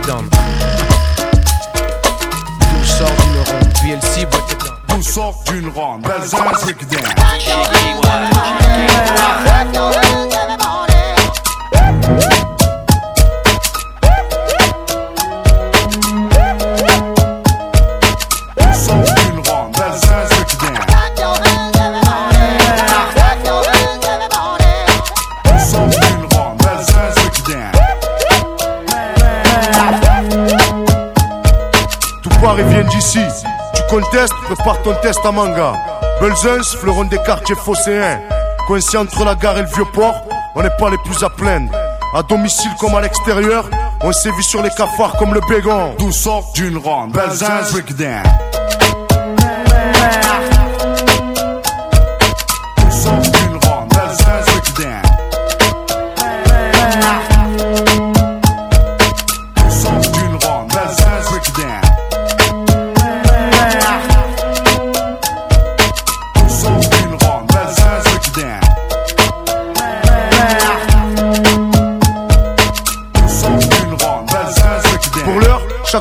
Speaker 25: sort du neuron, puis elle s'y break sort d'une ronde, belles break it down. D'ici. Tu contestes, prépare ton test à manga. Belzens, fleuron des quartiers phocéens. Coincé entre la gare et le vieux port, on n'est pas les plus à plaindre. À domicile comme à l'extérieur, on sévit sur les cafards comme le bégon. D'où sort d'une ronde. Belzens, break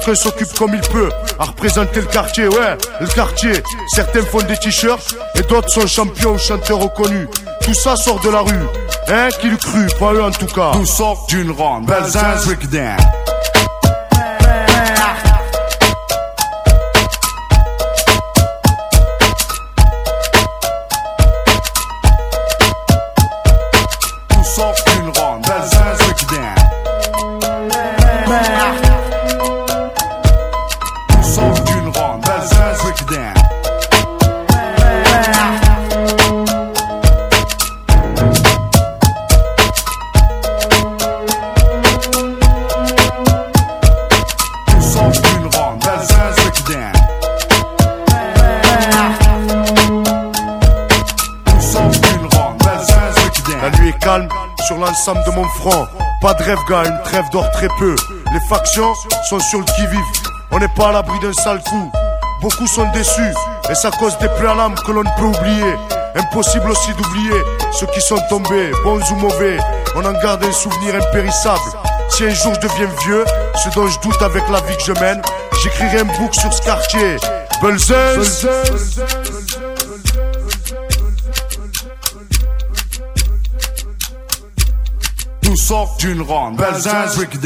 Speaker 25: chacun s'occupe comme il peut à représenter le quartier, ouais, le quartier. Certains font des t-shirts et d'autres sont champions ou chanteurs reconnus. Tout ça sort de la rue, hein, qui le cru, pas eux en tout cas. D'où sort d'une ronde. Belzins, break it down. Tout sort d'une ronde. Belzins, break
Speaker 26: De mon front. Pas de rêve, gars, une trêve d'or très peu. Les factions sont sur le qui-vive. On n'est pas à l'abri d'un sale coup. Beaucoup sont déçus, et ça cause des plaies l'âme que l'on ne peut oublier. Impossible aussi d'oublier ceux qui sont tombés, bons ou mauvais. On en garde un souvenir impérissable. Si un jour je deviens vieux, ce dont je doute avec la vie que je mène, j'écrirai un book sur ce quartier. Belzens.
Speaker 27: June Ron, Belzance, Rick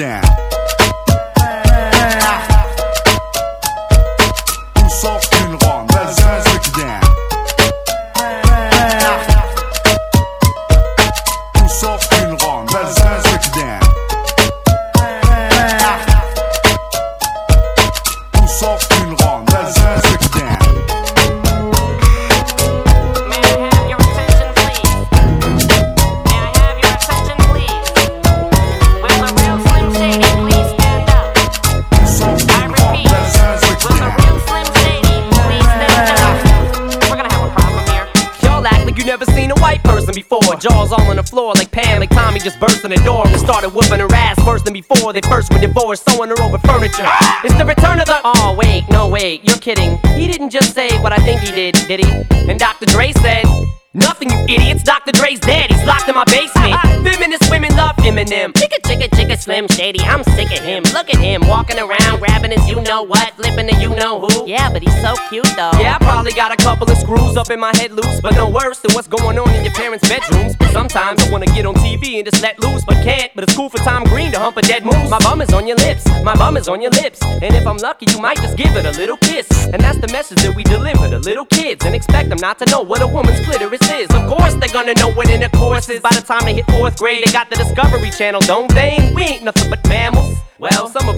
Speaker 27: started whooping her ass worse than before. They first were divorced, sewing her Yeah, but he's so cute though. Yeah, I probably got a couple of screws up in my head loose, but no worse than what's going on in your parents' bedrooms. But sometimes I wanna get on TV and just let loose, but can't. But it's cool for Tom Green to hump a dead moose. My bum is on your lips. My bum is on your lips. And if I'm lucky, you might just give it a little kiss. And that's the message that we deliver to little kids and expect them not to know what a woman's clitoris is. Of course, they're gonna know what intercourse is. By the time they hit fourth grade, they got the Discovery Channel, don't they? We ain't nothing but mammals. Well, some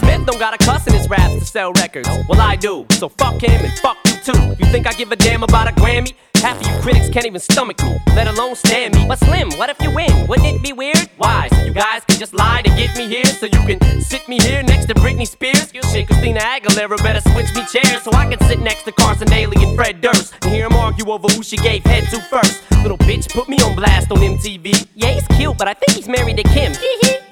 Speaker 27: Smith don't got a cuss in his raps to sell records. Well, I do. So fuck him and fuck you too. You think I give a damn about a Grammy? Half of you critics can't even stomach me, let alone stand me. But Slim, what if you win? Wouldn't it be weird? Why? So you guys can just lie to get me here, so you can sit me here next to Britney Spears. You shit, Christina Aguilera better switch me chairs so I can sit next to Carson Daly and Fred Durst and hear them argue over who she gave head to first. Little bitch put me on blast on MTV. Yeah, he's cute, but I think he's married to Kim.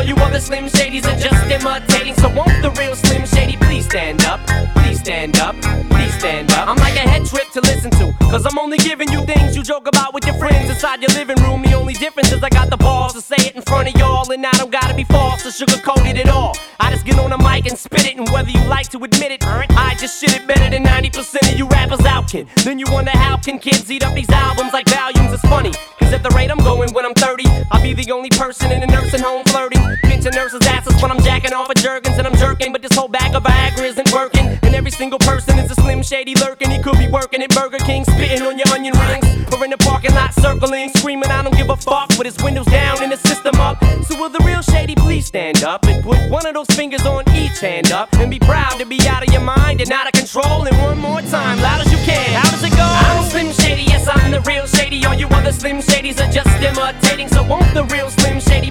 Speaker 27: All you other Slim Shadys are just imitating, so won't the real Slim Shady please stand up? Please stand up, please stand up. I'm like a head trip to listen to, cause I'm only giving you things you joke about with your friends inside your living room. The only difference is I got the balls to say it in front of y'all, and I don't gotta be false or sugarcoat it at all. I just get on the mic and spit it, and whether you like to admit it, I just shit it better than 90% of you rappers out can. Then you wonder how can kids eat up these albums like volumes? It's funny, cause at the rate I'm going when I'm 30, I'll be the only person in a nursing home flirting. Pinching nurses' asses when I'm jacking off of Jergens and I'm jerking, but this whole bag of Viagra isn't working. And every single person is a slim shady lurking. He could be working at Burger King, spitting on your onion rings, or in the parking lot circling, screaming, I don't give a fuck, with his windows down and the system up. So will the real shady please stand up and put one of those fingers on each hand up and be proud to be out of your mind and out of control? And one more time, loud as you can. How does it go? I'm a Slim Shady, yes, I'm the real shady. All you other Slim Shadys are just imitating. So won't the real Slim Shady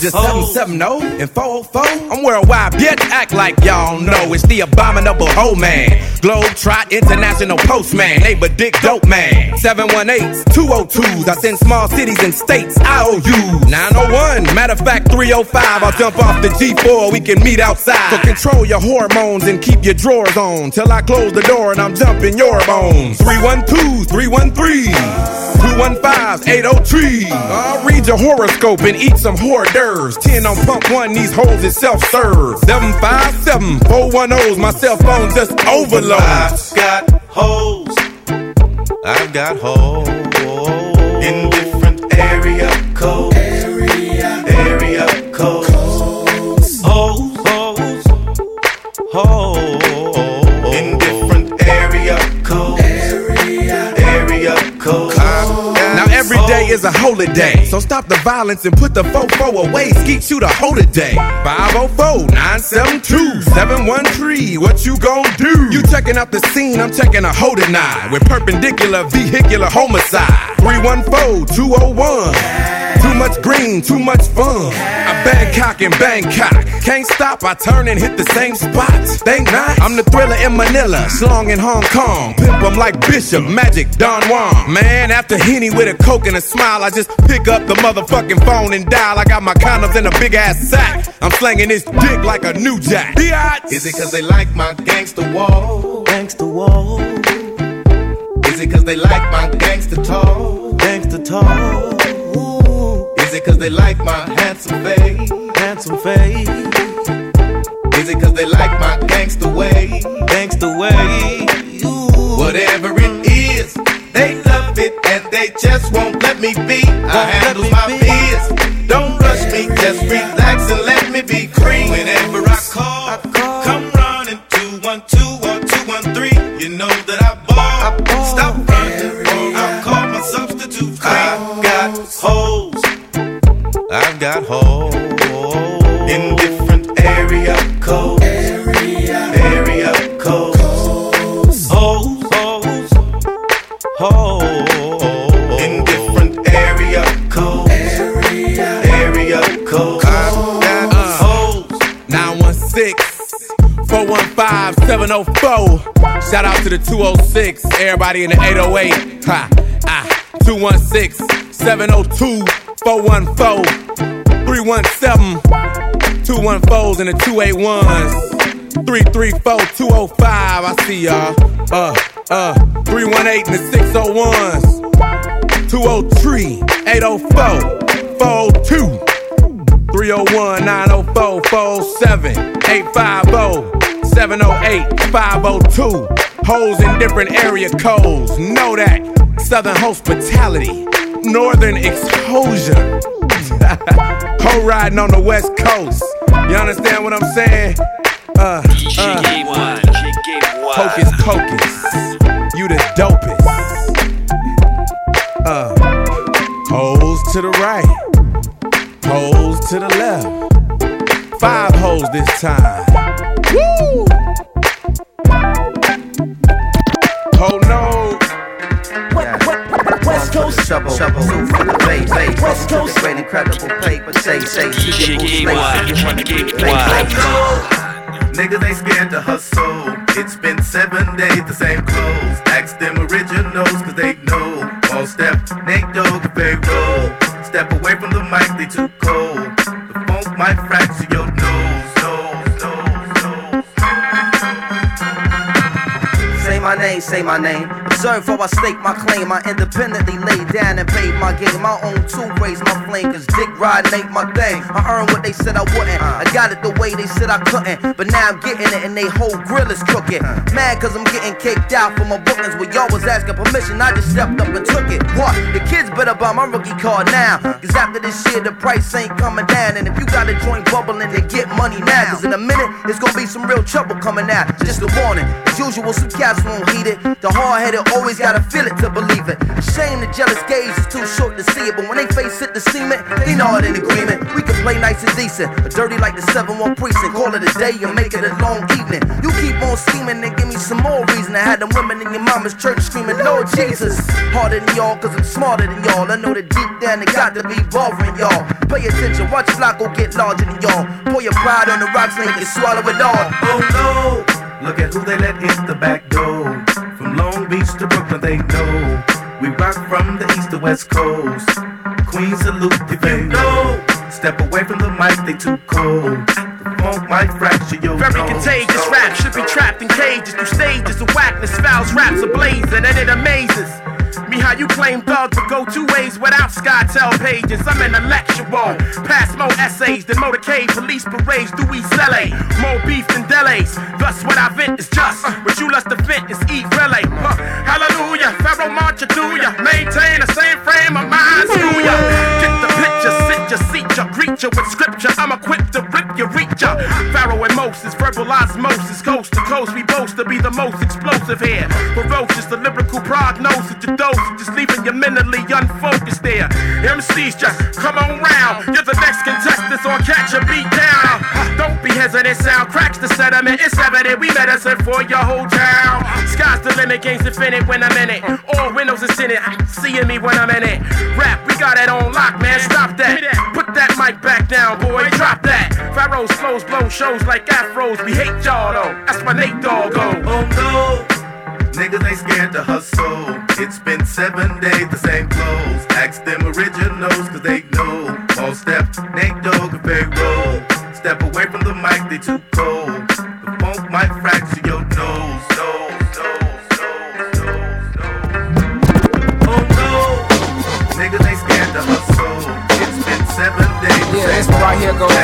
Speaker 28: just 770 and 404? I'm worldwide, bitch. Act like y'all know it's the abominable hoe man. Globe Trot International Postman, neighbor Dick Dope Man. 718s, 202s. I send small cities and states IOUs. 901, matter of fact 305. I'll jump off the G4, we can meet outside. So control your hormones and keep your drawers on till I close the door and I'm jumping your bones. 312, 313. 215 803. I'll read your horoscope and eat some hors d'oeuvres. 10 on pump one, these holes is self serve. 757 410's, my cell phone just overloads.
Speaker 29: I've got holes. I've got holes in different area
Speaker 28: is a holiday, so stop the violence and put the fofo away. Skeet you the holiday. 504-972-713. What you gon' do? You checking out the scene, I'm checking a nine with perpendicular vehicular homicide. 314-201. Too much green, too much fun. I Bangkok and Bangkok. Can't stop, I turn and hit the same spot. Think not. I'm the thriller in Manila, slong in Hong Kong. Pimp 'em like Bishop, Magic, Don Juan. Man, after Henny with a coke and a smile, I just pick up the motherfucking phone and dial. I got my condoms in a big ass sack. I'm slanging this dick like a new jack. Biatch.
Speaker 29: Is it cause they like my gangster wall? Gangster wall. Is it cause they like my gangster talk? Gangster talk. Is it cause they like my handsome face? Handsome face. Is it cause they like my gangster way? Gangster way. Whatever it is, they love it and they just won't let me be. I handle my fears. Don't rush me, just relax and let me be cream. Whenever I call,
Speaker 28: 415 704. Shout out to the 206. Everybody in the 808. Ha, ah, 216 702 414 317 214s and the 281s. 334 205. I see y'all. Uh, uh, 318 and the 601s. 203 804 402. 301 904 407 850 708 502. Holes in different area codes. Know that. Southern hospitality. Northern exposure. Ho riding on the west coast. You understand what I'm saying? Uh, uh. Hocus pocus. You the dopest. Uh. Holes to the right. Holes to the left. Five holes this time. Woo! Oh no.
Speaker 30: West Coast trouble, trouble, two for the bass, bass. West Coast, great incredible paper, say, say, she get
Speaker 29: Niggas ain't scared to hustle. It's been seven days, the same clothes. Ask them originals, cause they know. All step, Nate Dogg, Pharoahe. Step away from the mic, they too cold. The funk might fracture
Speaker 30: Say my name. Observe how I stake my claim. I independently laid down and paid my game. My own two raise my flame, cause dick riding ain't my thing. I earned what they said I wouldn't. I got it the way they said I couldn't. But now I'm getting it and they whole grill is crooked. Mad cause I'm getting caked out for my bookings where y'all was asking permission. I just stepped up and took it. What? The kids better buy my rookie card now. Cause after this year, the price ain't coming down. And if you got a joint bubbling, then get money now. Cause in a minute, it's gonna be some real trouble coming out. Just a warning. As usual, some cats won't heed it. The hard headed always gotta feel it to believe it. Shame the jealous gaze is too short to see it, but when they face it, the cement, they know it in agreement. We can play nice and decent, but dirty like the 7-1 precinct. Call it a day and make it a long evening. You keep on scheming and give me some more reason to have them women in your mama's church screaming, Lord Jesus. Harder than y'all, cause I'm smarter than y'all. I know that deep down it got to be bothering y'all. Pay attention, watch Flacco get larger than y'all. Pour your pride on the rocks and you swallow it all.
Speaker 31: Oh no, look at who they let in the back door. Long Beach to Brooklyn, they know. We rock from the east to west coast. Queen salute if you know. Step away from the mic, they too cold. The funk might fracture your
Speaker 9: Very
Speaker 31: nose.
Speaker 9: contagious rap should be trapped in cages through stages of whackness. Fouls raps ablaze, and it amazes me how you claim thugs but go two ways without SkyTel pages. I'm intellectual, pass more essays than motorcade police parades. Do we sell a more beef than delays? Thus, what I vent is just what you lust to vent is eat relay. Huh. Hallelujah, Pharoahe Monch do ya. Maintain the same frame of mind, screw ya. Get the picture, seat ya, greet with scripture. I'm equipped to rip your reach ya. Pharaoh and Moses, verbal osmosis, coast to coast. We boast to be the most explosive here. Ferocious, the lyrical prognosis, the dose, just leaving you mentally unfocused there. MCs just come on round. You're the next contestant, so I'll catch a beat down. Don't be hesitant, sound cracks the sediment. It's evident we medicine for your whole town. Sky's the limit, game's infinite when I'm in it. All windows is in it, seeing me when I'm in it. Rap, we got it on lock, man. Stop that. Put that mic back down, boy. Drop that. Pharoahe's flows blow shows like afros. We hate y'all though. That's my Nate Dogg go.
Speaker 31: Oh no, niggas ain't scared to hustle. It's been seven days, the same clothes. Ask them originals, cause they know. All step, Nate Dogg and Pharoahe. Step away from the mic, they too cold. The funk might fracture your nose,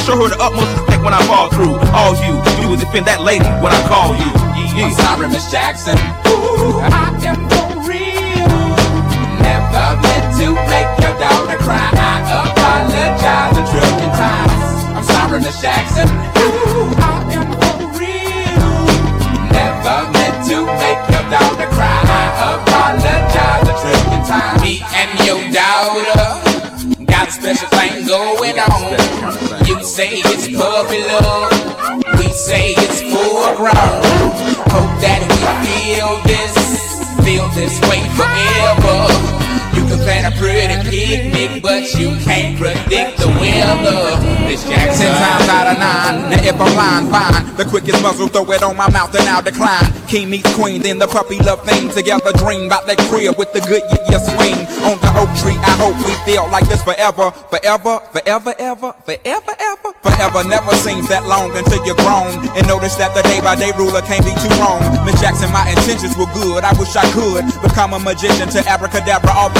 Speaker 29: I show her the utmost respect when I fall through. All you, you would defend that lady when I call you. Yeah,
Speaker 28: I'm sorry, Miss Jackson. Ooh, I am for real. Never meant to make your daughter cry. I apologize a trillion times. I'm sorry, Miss Jackson. Ooh, I am for real. Never meant to make your daughter cry. I apologize a trillion times. Me and your daughter a special thing going on. You say it's puppy love. We say it's full grown. Hope that we feel this, feel this way forever. You can plan a pretty picnic, but you can't predict the weather. Miss Jackson.
Speaker 32: Ten times out of nine. Now if I'm lying, fine. The quickest muzzle, throw it on my mouth and I'll decline. King meets queen, then the puppy love thing. Together dream about that crib with the good yeah, swing. On the oak tree, I hope we feel like this forever. Forever, forever, ever, forever, ever. Forever never seems that long until you're grown. And notice that the day by day ruler can't be too wrong. Miss Jackson, my intentions were good. I wish I could become a magician to abracadabra all the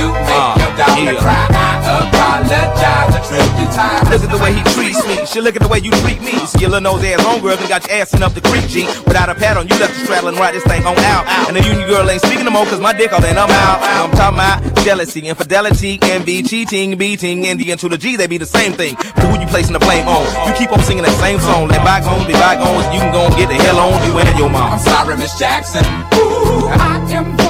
Speaker 28: to make uh, your daughter cry. I apologize a trillion times.
Speaker 29: Look at the way he treats me. She look at the way you treat me. Skillin' nose ass homegirl and got your ass in up the creek, G. Without a pad on, you left the straddling right this thing on out. And the union girl ain't speaking no more, cause my dick all in, I'm out. I'm talking about jealousy, infidelity, envy, cheating, beating, and the to the G, they be the same thing. But who you placing the blame on? You keep on singing that same song. Let bygones be bygones, you can go and get the hell on you and your mom.
Speaker 28: I'm sorry, Miss Jackson. Ooh, I am.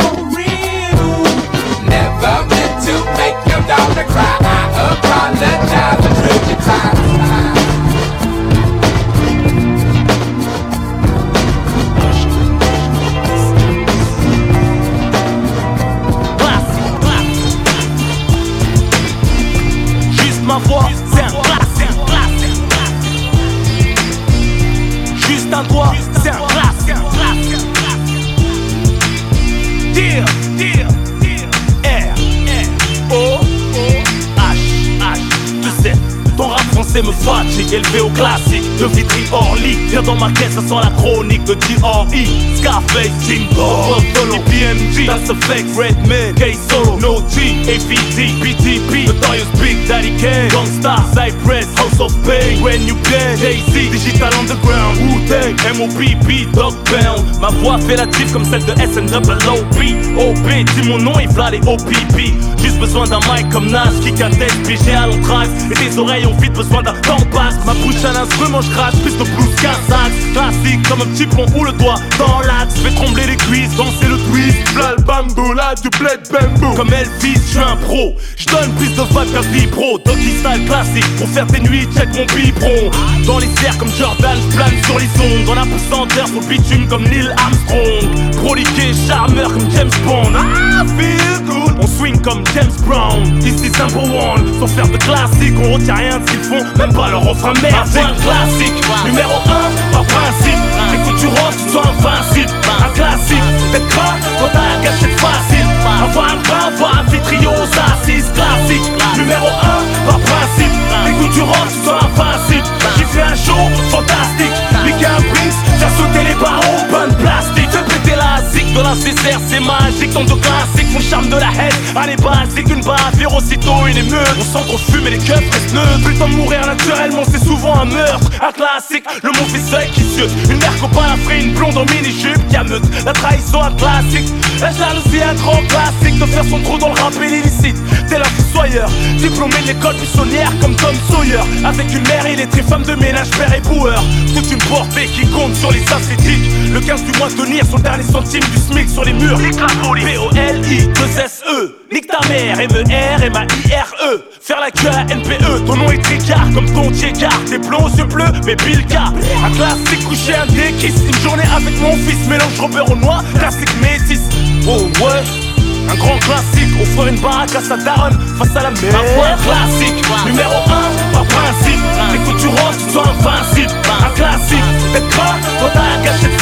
Speaker 28: I apologize a trillion times.
Speaker 17: Juste você me fode, ele vê o clássico. De Vitry Orly, viens dans ma caisse, ça sent la chronique de D.R.E. Scarface, Jingo, Buffalo, PMG, Das Effect, Redman, K-Solo, No G, AVD, BTP, Notorious Big Daddy Kane, Gangsta, Cypress, House of Pain, When You Can, Jay-Z, Digital Underground, Wu-Tang, M.O.P.P, Dog Pound. Ma voix fait la diff comme celle de SNWOP. OP, dis mon nom et v'là les OPP. Juste besoin d'un mic comme Nas, kick un test, piégé à l'anthrax. Et tes oreilles ont vite besoin d'un temps passe. Ma bouche à l'instrument, je crache plus de blues qu'un sax. Classique comme un petit pont ou le doigt dans l'axe. Fais trembler les cuisses, danser le twist. V'là le bambo, là du bled. Comme Elvis, je suis un pro. Je donne plus de vibe qu'un vibro. Doggy style classique pour faire tes nuits, check mon biberon. Dans les airs comme Jordan, je plane sur les ondes. Dans la pesanteur sur le bitume comme Neil Armstrong. Proliqué, charmeur comme James Bond. Ah, feel good. On swing comme James Brown. Ici number one. Sans faire de classique, on retient rien de ce qu'ils font. Même pas leur refrain merdique. Un classique, numéro 1, par principe. Écoute, tu rentres, tu sois invincible. Un classique, d'être crâne quand t'as la gâchette facile. Avoir un bras, avoir un vitrio aux assises. Classique, numéro 1, par principe. Écoute, tu rentres, tu sois invincible. J'ai fait un show fantastique. Piquer un bris, faire sauter les barreaux, bonne plastique. Fais péter la de la CCR, c'est magique. Tant de classiques, mon charme de la haine. Allez, basique, une bavure, aussitôt une émeute. On sent qu'on fume et les keufs restent neutres. Plus le temps de mourir naturellement, c'est souvent un meurtre. Un classique, le monde fait qui se Une mère copain a une blonde en mini-jupe qui ameute. La trahison, un classique. La jalousie, un grand classique. De faire son trou dans le rap et l'illicite. Tel un fossoyeur, diplômé de l'école buissonnière comme Tom Sawyer. Avec une mère, il est très femme de ménage, père et boueur. Toute une portée qui compte sur les ascétiques. Le 15 du mois, tenir sur le dernier centime du SMIC sur les murs. P-O-L-I, 2-S-E. Nique ta mère, M-E-R, M-A-I-R-E. Faire la queue à la NPE, ton nom est tricard comme ton Tiécar. Des plombs aux yeux bleus, mais Bilka. Un classique couché, un dékiss. Une journée avec mon fils, mélange Robert au noir, classique métis. Oh ouais. Un grand classique, offrir une baraque à sa daronne face à la mer. Ma voix classique, numéro 1, par principe. Écoute, tu rentres, tu sois invincible. Un classique, d'être crâne quand t'as la gâchette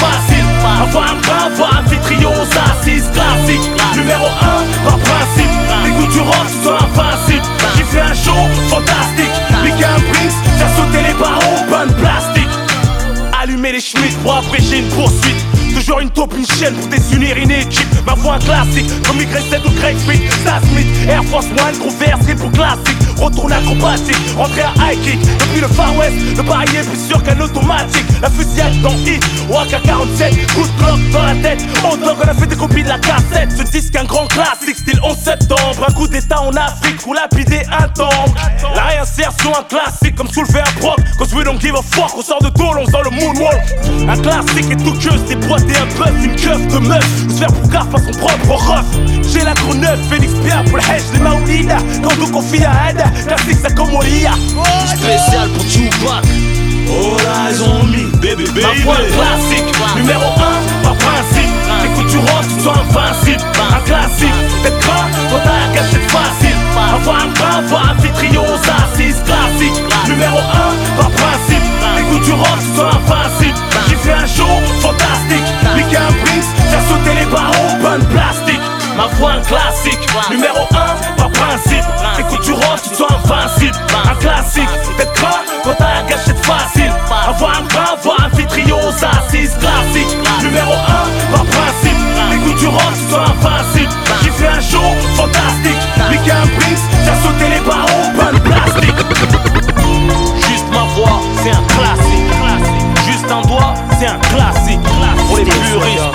Speaker 17: facile. Avoir un avoir un vitrio aux assises. Classique, numéro 1, par principe. Écoute, tu rentres, tu sois invincible. J'ai fait un show fantastique. Piquer un brinks, faire sauter les barreaux, bonne plastique. Allumer les schmitts pour abréger une poursuite. Toujours une taupe, une chaîne pour désunir une équipe. Ma voix classique, comme Y7 ou Greg Smith, Stan Smith, Air Force One, gros verse, pour classique. Retourne acrobatique, rentrer à high kick. Depuis le Far West, le pari est plus sûr qu'un automatique. La fusillade dans Hit, Waka 47, coup de dans la tête. On dog, on a fait des copies de la cassette. Ce disque, un grand classique, style 11 septembre. Un coup d'état en Afrique, ou lapidé un temple. La réinsertion, un classique, comme soulever un proc. Cause we don't give a fuck, on sort de Toulon dans le moonwalk. Un classique et tout que c'est boîté un bœuf, une keuf de meuf. Se faire pour gaffe à son propre ref. J'ai la neuf, Félix Pierre pour le hedge, les Maoulida. Quand on confie à Ed, classique ça comme Moria.
Speaker 33: Spécial pour Tupac. All eyes on me, baby, baby.
Speaker 17: Ma voix classique, numéro 1, par principe. Écoute, tu rentres, tu sois invincible. Un classique, d'être crâne quand t'as la gâchette facile. Avoir un bras, avoir un vitrio aux assises. Numéro 1, par principe. Écoute du rock, c'est invincible. J'ai fait un show fantastique. Mickey un Brinks, j'ai sauté les barreaux, bonne plastique. Ma voix un classique. Numéro 1, par principe. Écoute du rock, tu sois invincible. Un classique, d'être gras quand t'as un gâchette facile. Avoir un bras, avoir un vitrio aux assises classique. Numéro 1, par principe. Écoute du rock, tu sois invincible. J'ai fait un show fantastique. Mickey un Brinks, j'ai sauté les barreaux, bonne plastique. Juste ma voix, c'est un classique. Juste un doigt, c'est un classique. Pour les puristes,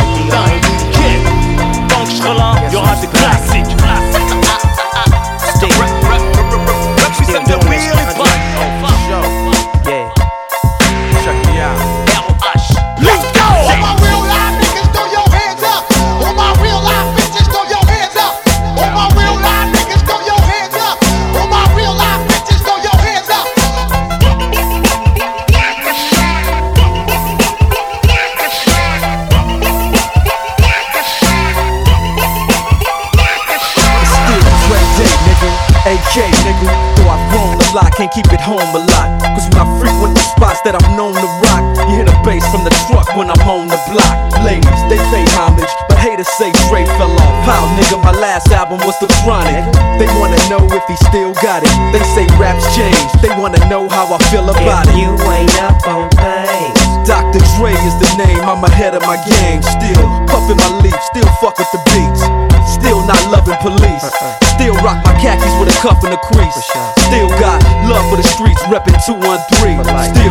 Speaker 34: still
Speaker 15: got it. They say raps change, they wanna know how I feel about it.
Speaker 34: You ain't up on things.
Speaker 15: Dr. Dre is the name, I'm ahead of my game. Still puffin' my leaf, still fuck with the beats. Still not loving police. Uh-uh. Still rock my khakis with a cuff and a crease. Still got love for the streets, reppin' 213. Still the beats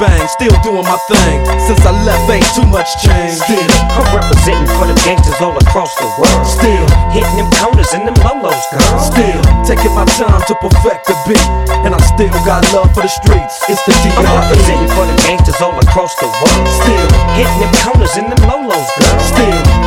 Speaker 15: bang, still doing my thing. Since I left, ain't too much change. Still,
Speaker 34: I'm representing for the gangsters all across the world.
Speaker 15: Still
Speaker 34: hitting them corners and them lolos, girl.
Speaker 15: Still taking my time to perfect the beat, and I still got love for the streets. It's the
Speaker 34: I'm representing for the gangsters all across the world.
Speaker 15: Still
Speaker 34: hitting them corners and them lolos, girl.
Speaker 15: Still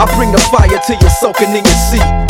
Speaker 15: I bring the fire till you're soaking in your seat.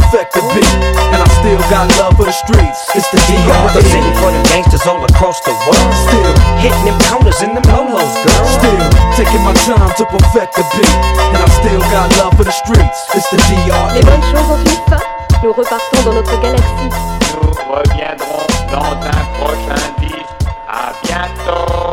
Speaker 15: Perfect the beat. And I still got love for the streets. It's the D.R.E.
Speaker 34: Representing for the gangsters all across the world.
Speaker 15: Still
Speaker 34: hitting them counters in the lolos, girl.
Speaker 15: Still taking my time to perfect the beat. And I still got love for the streets. It's the D.R.E.
Speaker 19: Les bonnes choses ont. Nous repartons dans notre galaxie. Nous reviendrons dans un prochain disque. À bientôt.